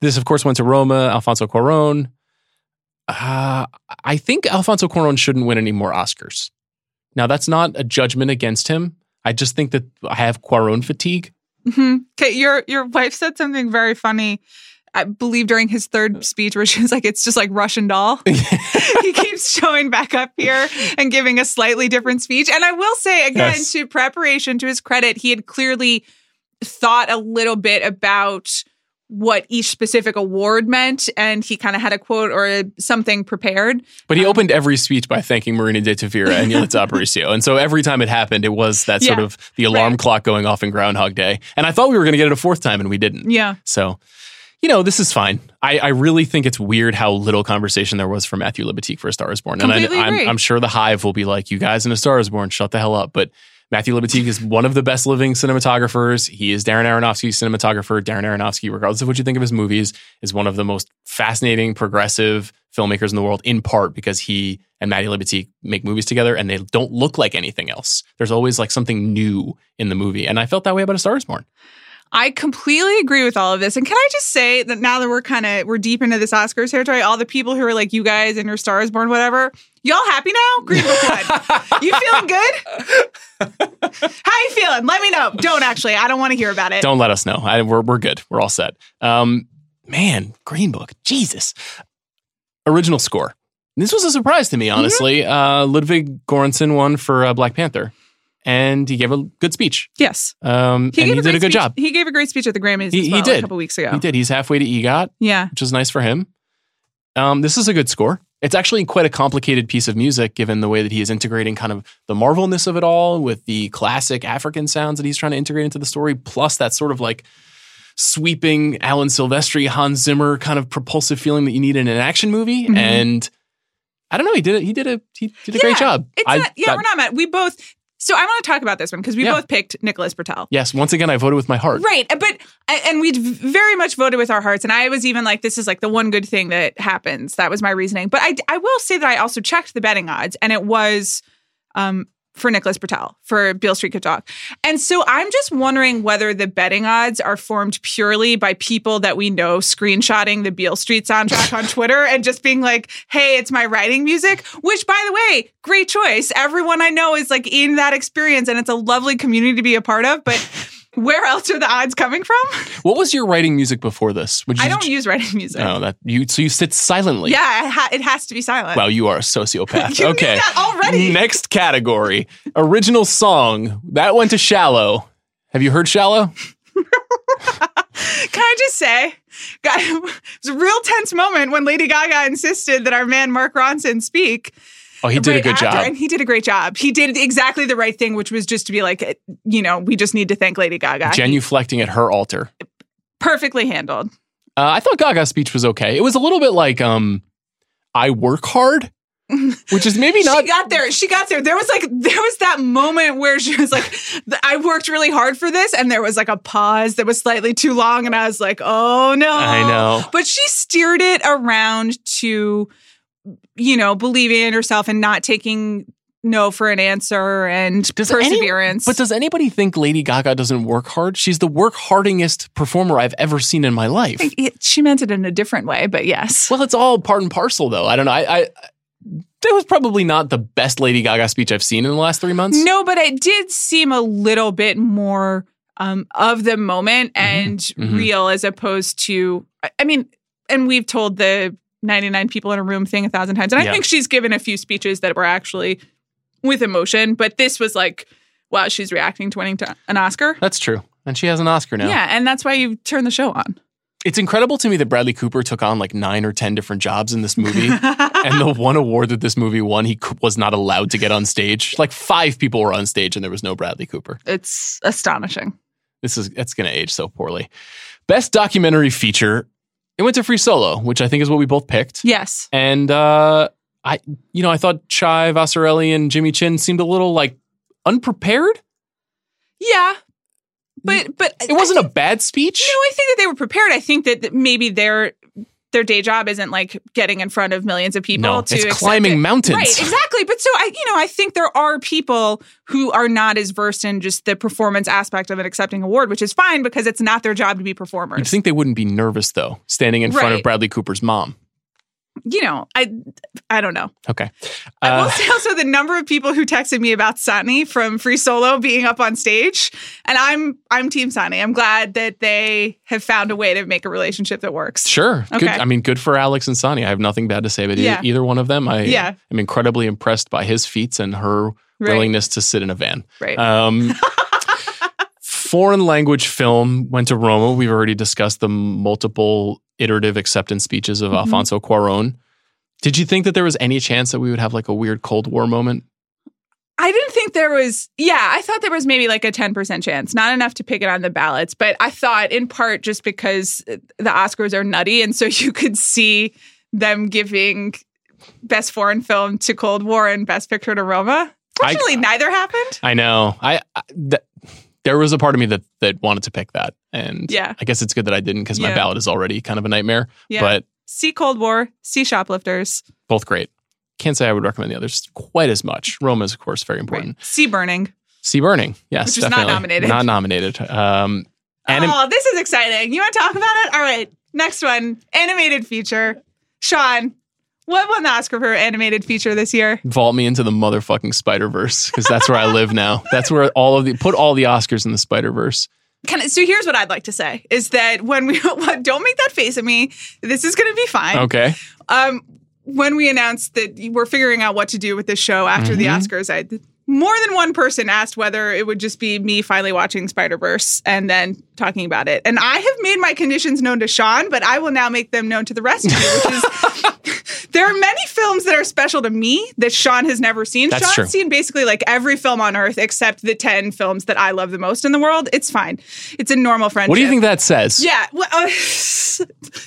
This, of course, went to Roma, Alfonso Cuarón. Uh, I think Alfonso Cuarón shouldn't win any more Oscars. Now, that's not a judgment against him. I just think that I have Cuarón fatigue. Mhm. Okay, your your wife said something very funny. I believe during his third speech, where she was like, "It's just like Russian doll." <laughs> he keeps showing back up here and giving a slightly different speech. And I will say again, Yes. to preparation, to his credit, he had clearly thought a little bit about what each specific award meant, and he kind of had a quote or a, something prepared. But Um, he opened every speech by thanking Marina de Tavira and Yalitza <laughs> Aparicio. And so every time it happened, it was that sort Yeah. of the alarm Right. clock going off in Groundhog Day. And I thought we were going to get it a fourth time, and we didn't. Yeah, So, you know, this is fine. I, I really think it's weird how little conversation there was for Matthew Libatique for A Star is Born. And I, Completely I'm, agree. I'm sure the Hive will be like, you guys in A Star is Born, shut the hell up. But Matthew Libatique is one of the best living cinematographers. He is Darren Aronofsky's cinematographer. Darren Aronofsky, regardless of what you think of his movies, is one of the most fascinating, progressive filmmakers in the world, in part because he and Matty Libatique make movies together and they don't look like anything else. There's always like something new in the movie. And I felt that way about A Star is Born. I completely agree with all of this. And can I just say that now that we're kind of we're deep into this Oscars territory, all the people who are like you guys and your stars born, whatever, y'all happy now? Green Book won. <laughs> you feeling good? How you feeling? Let me know. Don't actually. I don't want to hear about it. Don't let us know. I, we're we're good. We're all set. Um, man, Green Book, Jesus. Original score. This was a surprise to me, Mm-hmm. honestly. Uh, Ludwig Göransson won for uh, Black Panther, and he gave a good speech. Yes. Um, and gave he did a good speech- job. He gave a great speech at the Grammys He- as he did. a couple weeks ago. He did. He's halfway to EGOT, Yeah. which is nice for him. Um, this is a good score. It's actually quite a complicated piece of music, given the way that he is integrating kind of the Marvelness of it all with the classic African sounds that he's trying to integrate into the story, plus that sort of like sweeping Alan Silvestri, Hans Zimmer kind of propulsive feeling that you need in an action movie. Mhm. And I don't know, he did it. He did a he did a great job. It's I- not, yeah, that- we're not mad. We both. So I want to talk about this one because we Yeah. both picked Nicholas Britell. yes, once again, I voted with my heart. Right. But, and we very much voted with our hearts. And I was even like, this is like the one good thing that happens. That was my reasoning. But I, I will say that I also checked the betting odds and it was um, for Nicholas Britell for Beale Street Could Talk. And so I'm just wondering whether the betting odds are formed purely by people that we know screenshotting the Beale Street soundtrack on <laughs> Twitter and just being like, hey, it's my writing music, which by the way, great choice. Everyone I know is like in that experience and it's a lovely community to be a part of. But <laughs> where else are the odds coming from? <laughs> What was your writing music before this? Would you I don't use writing music. Oh, that you so you sit silently. Yeah, it, ha- it has to be silent. Wow, you are a sociopath. <laughs> You knew okay. that already. Next category. Original song. That went to Shallow. Have you heard Shallow? <laughs> Can I just say, God, it was a real tense moment when Lady Gaga insisted that our man Mark Ronson speak. Oh, he did a right good after, job. and he did a great job. He did exactly the right thing, which was just to be like, you know, we just need to thank Lady Gaga. Genuflecting at her altar. Perfectly handled. Uh, I thought Gaga's speech was okay. It was a little bit like um I work hard, <laughs> which is maybe not she got there. She got there. There was like there was that moment where she was like, "I worked really hard for this," and there was like a pause that was slightly too long, and I was like, "Oh no!" I know. But she steered it around to, you know, believing in herself and not taking no for an answer and Does any- perseverance. But does anybody think Lady Gaga doesn't work hard? She's the work hardingest performer I've ever seen in my life. It- she meant it in a different way, but yes. Well, it's all part and parcel, though. I don't know. I, I that was probably not the best Lady Gaga speech I've seen in the last three months. No, but it did seem a little bit more um, of the moment and mhm. real as opposed to, I mean, and we've told the 99 people in a room thing a thousand times. And I Yeah. think she's given a few speeches that were actually with emotion, but this was like, wow, she's reacting to winning to an Oscar. That's true. And she has an Oscar now. Yeah, and that's why you turn the show on. It's incredible to me that Bradley Cooper took on like nine or 10 different jobs in this movie. <laughs> and the one award that this movie won, he was not allowed to get on stage. Like five people were on stage and there was no Bradley Cooper. It's astonishing. This is, it's going to age so poorly. Best documentary feature, it went to Free Solo, which I think is what we both picked. Yes. And, uh, I, you know, I thought Chai Vasarhelyi and Jimmy Chin seemed a little like unprepared. Yeah. But but It wasn't a bad speech. No, I think that they were prepared. I think that that maybe their their day job isn't like getting in front of millions of people No, to it's climbing it. mountains. Right, <laughs> exactly. But so I, you know, I think there are people who are not as versed in just the performance aspect of an accepting award, which is fine because it's not their job to be performers. You'd think they wouldn't be nervous though, standing in front of Bradley Cooper's mom. You know, I I don't know. Okay. I will Uh, say also the number of people who texted me about Sanni from Free Solo being up on stage, and I'm I'm Team Sanni. I'm glad that they have found a way to make a relationship that works. Sure. Good. I mean, good for Alex and Sanni. I have nothing bad to say about Yeah. either one of them. I Yeah. am incredibly impressed by his feats and her Right. willingness to sit in a van. Right. Um, <laughs> foreign language film went to Roma. We've already discussed the multiple iterative acceptance speeches of Mhm. Alfonso Cuarón. Did you think that there was any chance that we would have like a weird Cold War moment? I didn't think there was, yeah, I thought there was maybe like a 10% chance, not enough to pick it on the ballots. But I thought in part just because the Oscars are nutty. And so <laughs> you could see them giving best foreign film to Cold War and best picture to Roma. I- neither happened. I know. I, I th- there was a part of me that that wanted to pick that, and Yeah. I guess it's good that I didn't because my Yeah. ballot is already kind of a nightmare. Yeah. But see Cold War, see Shoplifters, both great. Can't say I would recommend the others quite as much. Roma is, of course, very important. right. see Burning. See Burning, yes, Which was not definitely nominated. Not nominated. Um, Anim- oh, this is exciting. You want to talk about it? All right. Next one animated feature. Sean, what won the Oscar for animated feature this year? Vault me into the motherfucking Spider Verse because that's where I live now. That's where all of the put all the Oscars in the Spider Verse. So here's what I'd like to say is that when we <laughs> don't make that face at me, this is going to be fine. Okay. Um, when we announced that we're figuring out what to do with this show after the Oscars, I more than one person asked whether it would just be me finally watching Spider Verse and then talking about it. And I have made my conditions known to Sean, but I will now make them known to the rest of you, which is <laughs> there are many films that are special to me that Sean has never seen. That's Sean's true. seen basically like every film on earth except the 10 films that I love the most in the world. It's fine. It's a normal friendship. What do you think that says? Yeah. Well, uh, <laughs>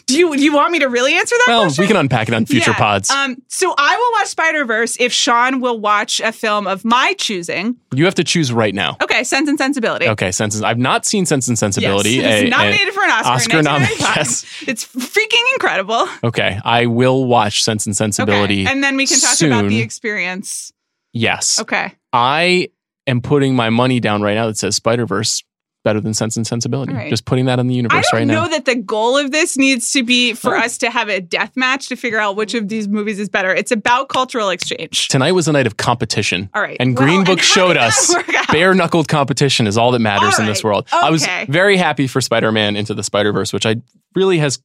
do you do you want me to really answer that Well, question? we can unpack it on future Yeah. pods. Um, so I will watch Spider Verse if Sean will watch a film of my choosing. you have to choose right now. Okay, Sense and Sensibility. Okay, Sense and, I've not seen Sense and Sensibility. Yes, it's a- nominated for an Oscar. Oscar in nominated. <laughs> Yes. It's freaking incredible. Okay, I will watch Sense and Sensibility. Okay, and then we can talk soon. about the experience. Yes. Okay, I am putting my money down right now that says Spider Verse better than Sense and Sensibility. Right. Just putting that in the universe right now. I don't know that the goal of this needs to be for Oh. us to have a death match to figure out which of these movies is better. It's about cultural exchange. Tonight was a night of competition. All right. And Well, Green Book how showed us bare knuckled competition is all that matters All in this world. I was very happy for Spider Man Into the Spider Verse, which I really has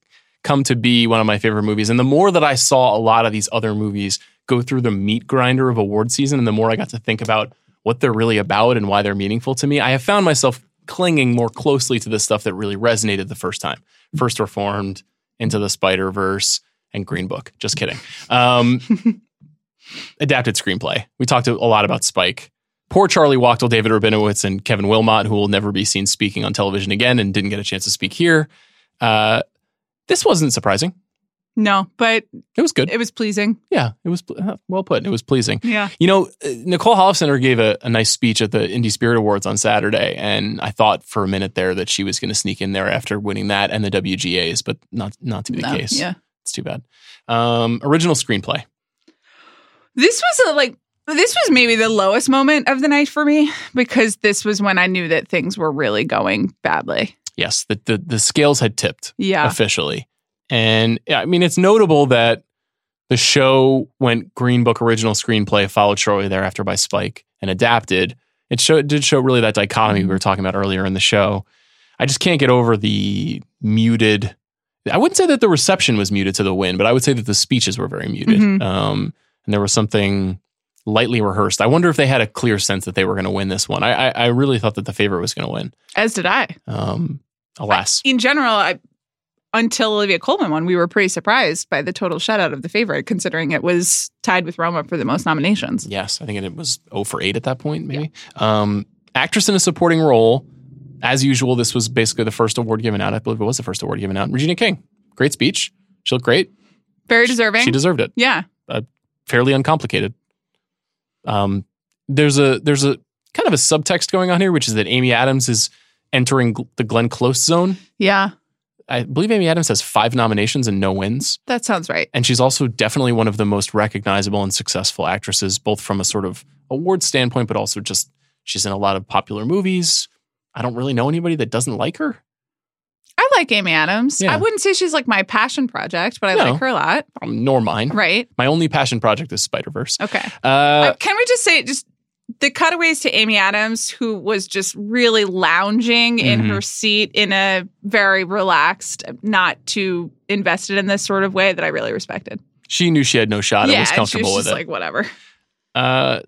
come to be one of my favorite movies. And the more that I saw a lot of these other movies go through the meat grinder of award season, and the more I got to think about what they're really about and why they're meaningful to me, I have found myself clinging more closely to the stuff that really resonated the first time. First Reformed, Into the Spider Verse, and Green Book. Just kidding. Um, <laughs> adapted screenplay. We talked a lot about Spike. Poor Charlie Wachtel, David Rabinowitz, and Kevin Willmott, who will never be seen speaking on television again and didn't get a chance to speak here. Uh, this wasn't surprising. No, but It was good. it was pleasing. yeah, it was uh, well put. It was pleasing. Yeah. You know, uh, Nicole Holofcener gave a, a nice speech at the Indie Spirit Awards on Saturday, and I thought for a minute there that she was going to sneak in there after winning that and the WGAs, but not not to be the case. Yeah. It's too bad. Um, original screenplay. This was a, like this was maybe the lowest moment of the night for me because this was when I knew that things were really going badly. Yes, the the, the scales had tipped. Yeah. officially. And I mean, it's notable that the show went Green Book original screenplay, followed shortly thereafter by Spike, and adapted. It, show, it did show really that dichotomy we were talking about earlier in the show. I just can't get over the muted. I wouldn't say that the reception was muted to the win, but I would say that the speeches were very muted. Mhm. Um, and there was something lightly rehearsed. I wonder if they had a clear sense that they were going to win this one. I, I, I really thought that the favorite was going to win. As did I. Um, alas. In general, I until Olivia Colman won, we were pretty surprised by the total shutout of the favorite, considering it was tied with Roma for the most nominations. Yes, I think it was 0 for 8 at that point, maybe. Um, actress in a supporting role. As usual, this was basically the first award given out. I believe it was the first award given out. Regina King. Great speech. She looked great. Very deserving. She deserved it. yeah. Fairly uncomplicated. Um, there's a there's a kind of a subtext going on here, which is that Amy Adams is entering the Glenn Close zone. Yeah. I believe Amy Adams has five nominations and no wins. That sounds right. And she's also definitely one of the most recognizable and successful actresses, both from a sort of award standpoint, but also just she's in a lot of popular movies. I don't really know anybody that doesn't like her. I like Amy Adams. Yeah. I wouldn't say she's like my passion project, but I No. like her a lot. Um, nor mine. Right. My only passion project is Spider Verse. Okay. Uh, Uh, can we just say just the cutaways to Amy Adams, who was just really lounging in Mhm. her seat in a very relaxed, not too invested in this sort of way that I really respected. she knew she had no shot and yeah, was and she comfortable was with just it. like whatever. uh,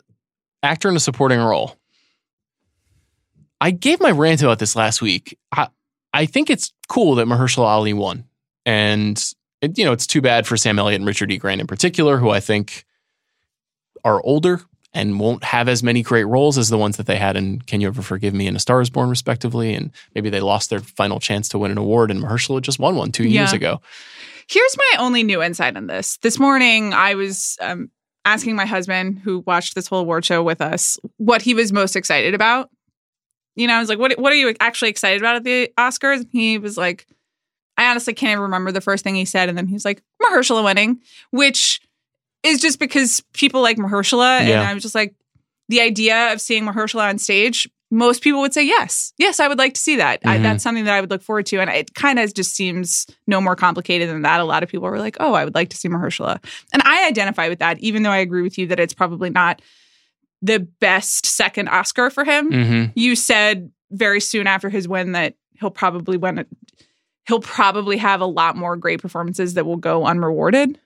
actor in a supporting role. I gave my rant about this last week. I, I think it's cool that Mahershala Ali won, and it, you know it's too bad for Sam Elliott and Richard E. Grant in particular, who I think are older and won't have as many great roles as the ones that they had in Can You Ever Forgive Me and A Star Is Born, respectively. And maybe they lost their final chance to win an award, and Mahershala just won one two years ago. Here's my only new insight on this. This morning, I was um, asking my husband, who watched this whole award show with us, what he was most excited about. You know, I was like, "What? What are you actually excited about at the Oscars?" And he was like, "I honestly can't even remember the first thing he said." And then he's like, "Mahershala winning," which is just because people like Mahershala, and Yeah. I'm just like, the idea of seeing Mahershala on stage most people would say yes. Yes, I would like to see that. I, Mhm. that's something that I would look forward to. And it kind of just seems no more complicated than that. A lot of people were like, oh, I would like to see Mahershala. And I identify with that, even though I agree with you that it's probably not the best second Oscar for him. Mm-hmm. You said very soon after his win that he'll probably win. He'll probably have a lot more great performances that will go unrewarded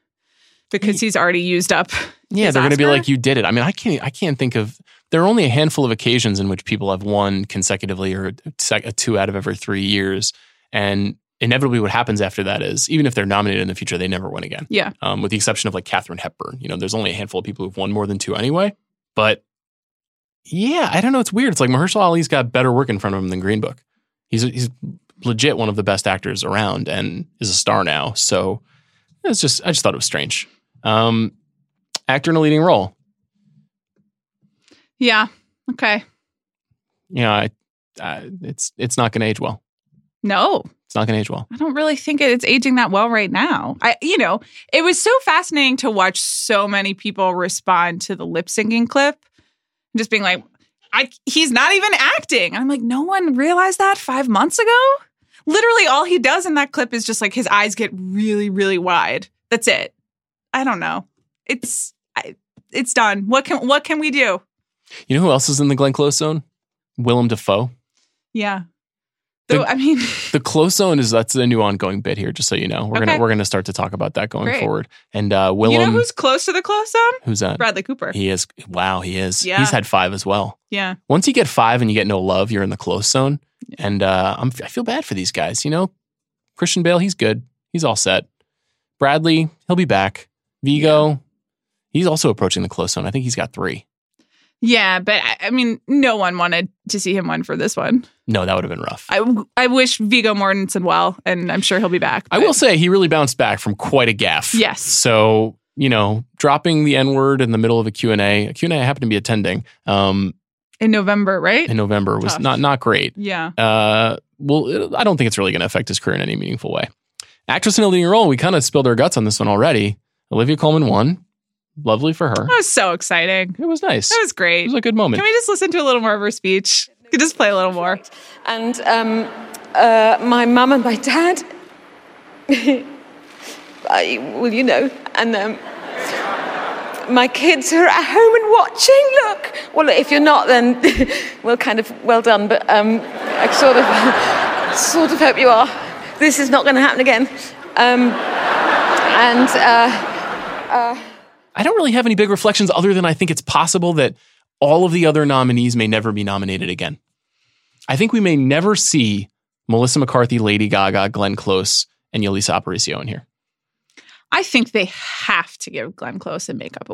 because he's already used up. Yeah, they're going to be like, "You did it." I mean, I can't. I can't think of. There are only a handful of occasions in which people have won consecutively, or sec- a two out of every three years, and inevitably, what happens after that is, even if they're nominated in the future, they never win again. Yeah. Um, with the exception of like Katherine Hepburn. You know, there's only a handful of people who've won more than two anyway. But yeah, I don't know. It's weird. It's like Mahershala Ali's got better work in front of him than Green Book. He's he's legit one of the best actors around and is a star now. So it's just I just thought it was strange. Um, actor in a leading role. Yeah. Okay. You know, I, uh, it's it's not going to age well. No, It's not going to age well. I don't really think it's aging that well right now. I, you know, it was so fascinating to watch so many people respond to the lip syncing clip, just being like, "I, he's not even acting." I'm like, no one realized that five months ago. Literally, all he does in that clip is just like his eyes get really, really wide. That's it. I don't know. It's, I, it's done. What can, what can we do? You know who else is in the Glenn Close zone? Willem Dafoe. Yeah. The- Though, I mean, <laughs> The close zone is that's the new ongoing bit here. Just so you know, we're Okay. gonna we're gonna start to talk about that going Great. forward. And uh, Willem, you know who's close to the close zone? who's that? Bradley Cooper. He is. Wow, he is. Yeah. He's had five as well. yeah. Once you get five and you get no love, you're in the close zone. And uh, I'm, I feel bad for these guys. You know, Christian Bale, he's good. He's all set. Bradley, he'll be back. Viggo, he's also approaching the close zone. I think he's got three. Yeah, but I, mean, no one wanted to see him win for this one. No, that would have been rough. I, I wish Viggo Mortensen well, and I'm sure he'll be back. I will say he really bounced back from quite a gaffe. Yes. So, you know, dropping the N word in the middle of a Q&A, a Q&A I happened to be attending um, in November, right? in November was Tough. not not great. yeah. Uh, well, it- I don't think it's really going to affect his career in any meaningful way. Actress in a leading role, we kind of spilled our guts on this one already. Olivia Colman won. Lovely for her. That was so exciting. It was nice. That was great. It was a good moment. Can we just listen to a little more of her speech? Could just play a little more. And um, uh, my mum and my dad, <laughs> I, well, you know, and um, my kids are at home and watching. Look, well, if you're not, then <laughs> well, kind of well done. But um, I sort of, <laughs> sort of hope you are. This is not going to happen again. Um, and uh, Uh, I don't really have any big reflections other than I think it's possible that all of the other nominees may never be nominated again. I think we may never see Melissa McCarthy, Lady Gaga, Glenn Close, and Yalitza Aparicio in here. I think they have to give Glenn Close a makeup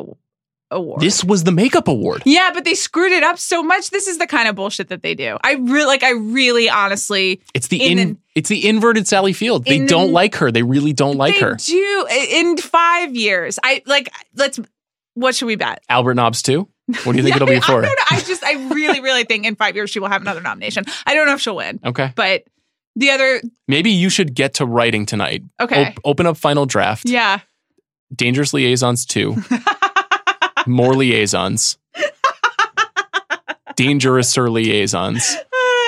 award. This was the makeup award. yeah, but they screwed it up so much. This is the kind of bullshit that they do. I really, like, I really, honestly, It's the In in, the- it's the inverted Sally Field. They don't like her. They really don't like they her. do in five years. I like. Let's. What should we bet? Albert Nobbs too. What do you think it'll be <laughs> for? I. I just, I really, really think in five years she will have another nomination. I don't know if she'll win, Okay. but the other, Maybe you should get to writing tonight. Okay. Op- open up final draft. yeah, Dangerous Liaisons 2. <laughs> More liaisons. Dangerous liaisons. Uh,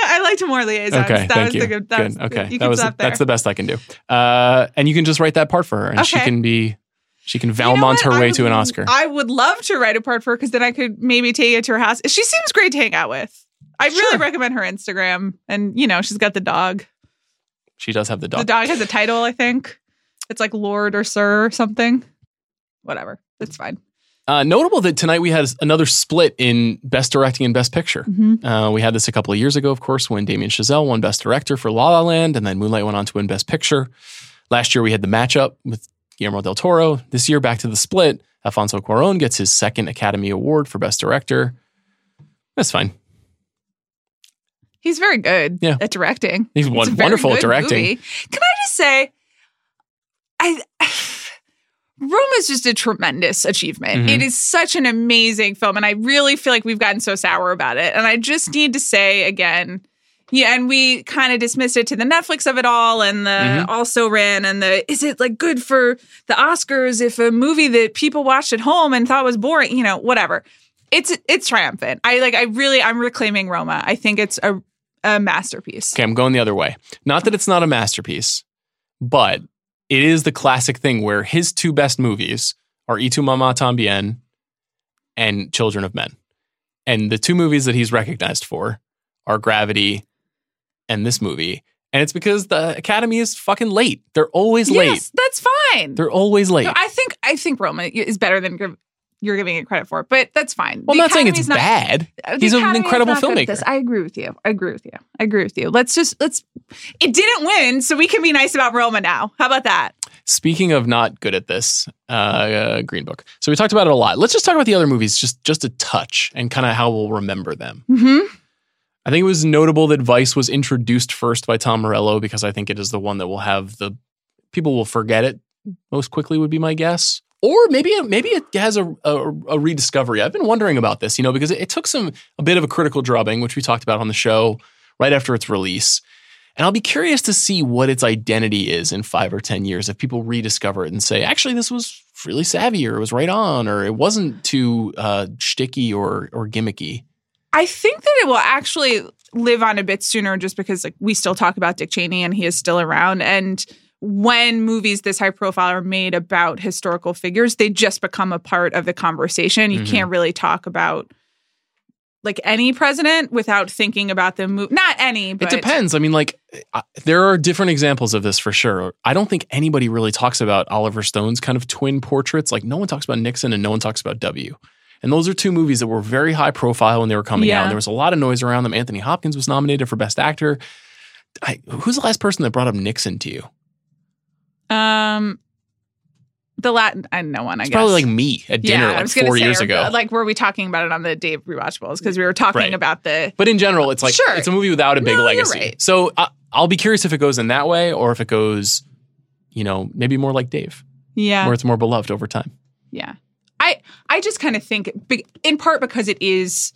I liked more liaisons. Okay, that thank was you. the good. Good. okay. That was that's the best I can do. Uh, and you can just write that part for her, and she can be she can You know Valmont her I way would- to an Oscar. I would love to write a part for her because then I could maybe take it to her house. She seems great to hang out with. I really recommend her Instagram, and you know she's got the dog. she does have the dog. The dog has a title, I think. It's like Lord or Sir or something. Whatever, it's fine. Uh, notable that tonight we had another split in Best Directing and Best Picture. Mm-hmm. Uh, we had this a couple of years ago, of course, when Damien Chazelle won Best Director for La La Land, and then Moonlight went on to win Best Picture. Last year we had the matchup with Guillermo del Toro. This year, back to the split. Alfonso Cuarón gets his second Academy Award for Best Director. That's fine. He's very good Yeah. at directing. He's It's won- a very wonderful at directing. movie. Can I just say, I Rome is just a tremendous achievement. Mhm. It is such an amazing film, and I really feel like we've gotten so sour about it. And I just need to say again, yeah, and we kind of dismissed it to the Netflix of it all, and the Mhm. also ran, and the is it like good for the Oscars if a movie that people watched at home and thought was boring, you know, whatever. it's it's triumphant. I like. I really. I'm reclaiming Roma. I think it's a a masterpiece. Okay, I'm going the other way. Not that it's not a masterpiece, but it is the classic thing where his two best movies are Y Tu Mamá Tambien and Children of Men. And the two movies that he's recognized for are Gravity and this movie. And it's because the Academy is fucking late. They're always late. Yes, that's fine. They're always late. No, I think I think Roma is better than you're giving it credit for, but that's fine. well, I'm The not saying it's not- bad. He's an incredible not good at filmmaker. I agree with you. I agree with you. I agree with you. Let's just let's. It didn't win, so we can be nice about Roma now. How about that? Speaking of not good at this, uh, uh, Green Book. So we talked about it a lot. Let's just talk about the other movies, just just a touch, and kind of how we'll remember them. Mm-hmm. I think it was notable that Vice was introduced first by Tom Morello because I think it is the one that will have the people will forget it most quickly. Would be my guess. Or maybe maybe it has a, a, a rediscovery. I've been wondering about this, you know, because it, it took some a bit of a critical drubbing, which we talked about on the show right after its release. And I'll be curious to see what its identity is in five or 10 years if people rediscover it and say, actually, this was really savvy or it was right on or it wasn't too uh, shticky or, or gimmicky. I think that it will actually live on a bit sooner, just because like we still talk about Dick Cheney and he is still around. And when movies this high profile are made about historical figures, they just become a part of the conversation. You Mhm. can't really talk about like any president without thinking about the movie. Not any, but It depends. I mean, like, uh, there are different examples of this for sure. I don't think anybody really talks about Oliver Stone's kind of twin portraits. Like, no one talks about Nixon and no one talks about W. And those are two movies that were very high profile when they were coming out. And there was a lot of noise around them. Anthony Hopkins was nominated for Best Actor. I, who's the last person that brought up Nixon to you? Um, the Latin, I know one. I It's guess probably like me at dinner I like four say, years or, ago. Like, were we talking about it on the Dave rewatchables? Because we were talking Right. about the. But in general, it's like Sure. it's a movie without a big No, legacy. right. So I, I'll be curious if it goes in that way or if it goes, you know, maybe more like Dave, Yeah. where it's more beloved over time. Yeah. I I just kind of think in part because it is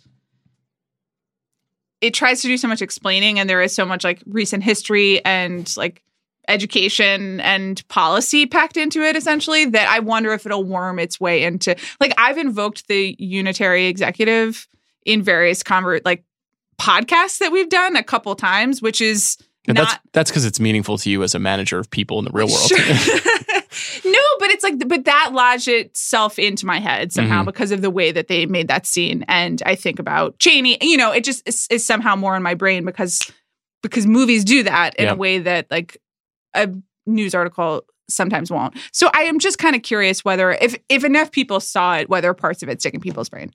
it tries to do so much explaining and there is so much like recent history and like education and policy packed into it essentially that I wonder if it'll worm its way into like I've invoked the unitary executive in various convert like podcasts that we've done a couple times which is not that's that's because it's meaningful to you as a manager of people in the real world. Sure. <laughs> <laughs> no, but it's like, but that lodged itself into my head somehow Mhm. because of the way that they made that scene. And I think about Cheney, you know, it just is, is somehow more in my brain because because movies do that in Yeah. a way that like a news article sometimes won't. So I am just kind of curious whether if if enough people saw it, whether parts of it stick in people's brain.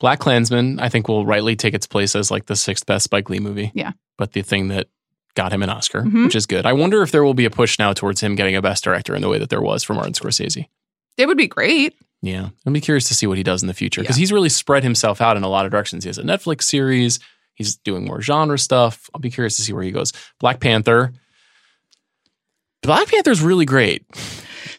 BlacKkKlansman, I think, will rightly take its place as like the sixth best Spike Lee movie. Yeah. But the thing that got him an Oscar, Mhm. which is good. I wonder if there will be a push now towards him getting a Best Director in the way that there was for Martin Scorsese. It would be great. Yeah. I'll be curious to see what he does in the future because he's really spread himself out in a lot of directions. He has a Netflix series, he's doing more genre stuff. I'll be curious to see where he goes. Black Panther. Black Panther's really great.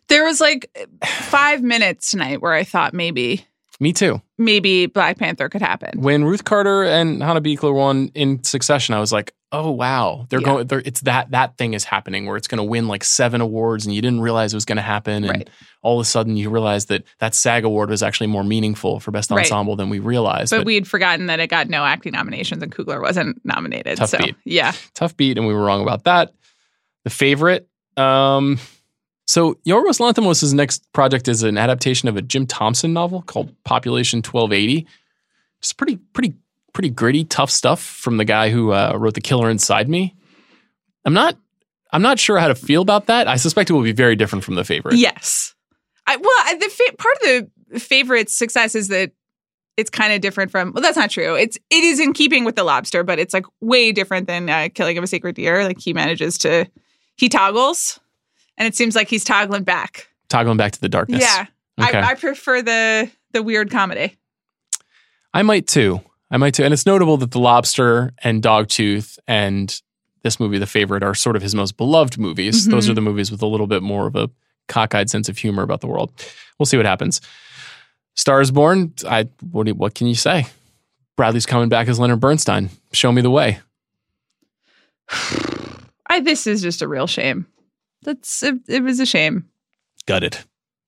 There was like five minutes tonight where I thought maybe Me too. maybe Black Panther could happen. When Ruth Carter and Hannah Beachler won in succession, I was like, "Oh wow, they're Yeah. going. They're, it's that that thing is happening where it's going to win like seven awards, and you didn't realize it was going to happen, and Right. all of a sudden you realize that that SAG award was actually more meaningful for best Right. ensemble than we realized. But, we'd forgotten that it got no acting nominations and Coogler wasn't nominated. Tough so beat. yeah. tough beat, and we were wrong about that. The favorite. Um, so Yorgos Lanthimos' next project is an adaptation of a Jim Thompson novel called Population 1280. It's pretty, pretty, pretty gritty, tough stuff from the guy who uh, wrote The Killer Inside Me. I'm not, I'm not sure how to feel about that. I suspect it will be very different from the favorite. Yes. I, well, the fa- part of the favorite success is that it's kind of different from. Well, that's not true. It's it is in keeping with the lobster, but it's like way different than uh, Killing of a Sacred Deer. Like he manages to, he toggles, and it seems like he's toggling back. Toggling back to the darkness. Yeah, Okay. I, I prefer the the weird comedy. I might too. I might too. And it's notable that The Lobster and Dogtooth and this movie, The Favorite, are sort of his most beloved movies. Mhm. Those are the movies with a little bit more of a cockeyed sense of humor about the world. We'll see what happens. Stars Born, I what, do what can you say? Bradley's coming back as Leonard Bernstein. Show me the way. I this is just a real shame. That's it, it was a shame. Gutted.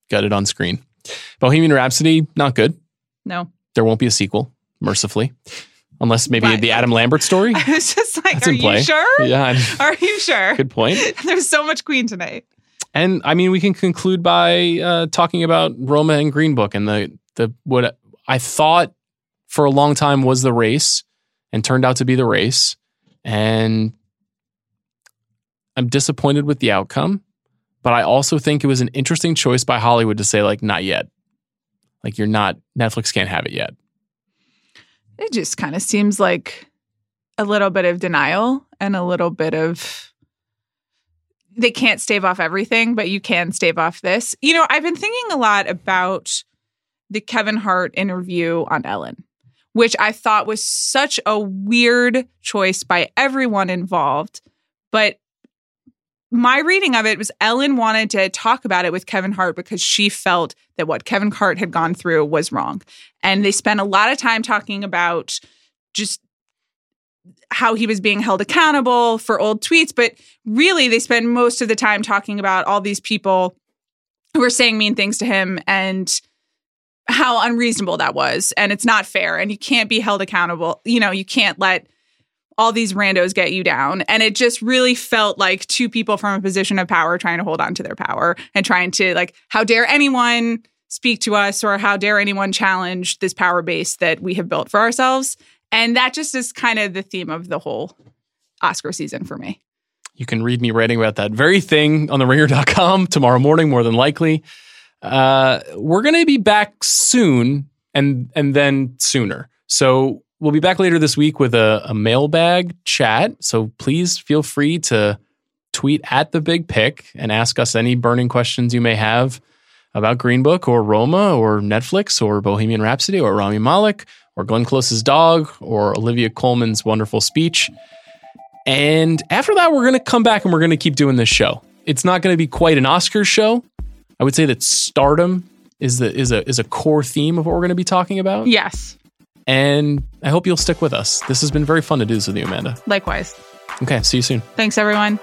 Gutted on screen. Bohemian Rhapsody, not good. No, there won't be a sequel, mercifully, unless maybe Right. the Adam Lambert story. <laughs> I was just like, That's are in play. you sure? Yeah, I- <laughs> Are you sure? good point. <laughs> There's so much Queen tonight. And I mean, we can conclude by uh, talking about Roma and Green Book and the the what I thought for a long time was the race, and turned out to be the race. And I'm disappointed with the outcome, but I also think it was an interesting choice by Hollywood to say like, not yet. Like you're not Netflix can't have it yet. It just kind of seems like a little bit of denial and a little bit of they can't stave off everything, but you can stave off this. You know, I've been thinking a lot about the Kevin Hart interview on Ellen, which I thought was such a weird choice by everyone involved. But my reading of it was Ellen wanted to talk about it with Kevin Hart because she felt that what Kevin Hart had gone through was wrong. And they spent a lot of time talking about just how he was being held accountable for old tweets. But really, they spend most of the time talking about all these people who were saying mean things to him and how unreasonable that was. And it's not fair. And you can't be held accountable. You know, you can't let all these randos get you down. And it just really felt like two people from a position of power trying to hold on to their power and trying to, like, how dare anyone speak to us or how dare anyone challenge this power base that we have built for ourselves. And that just is kind of the theme of the whole Oscar season for me. You can read me writing about that very thing on the ringer.com tomorrow morning, more than likely. Uh, we're going to be back soon and and then sooner. So we'll be back later this week with a, a mailbag chat. So please feel free to tweet at the big pick and ask us any burning questions you may have about Green Book or Roma or Netflix or Bohemian Rhapsody or Rami Malek or Glenn Close's dog or Olivia Colman's wonderful speech. And after that, we're going to come back and we're going to keep doing this show. It's not going to be quite an Oscars show. I would say that stardom is the is a is a core theme of what we're going to be talking about. Yes, And I hope you'll stick with us. This has been very fun to do this with you, Amanda. likewise. Okay, see you soon. Thanks, everyone.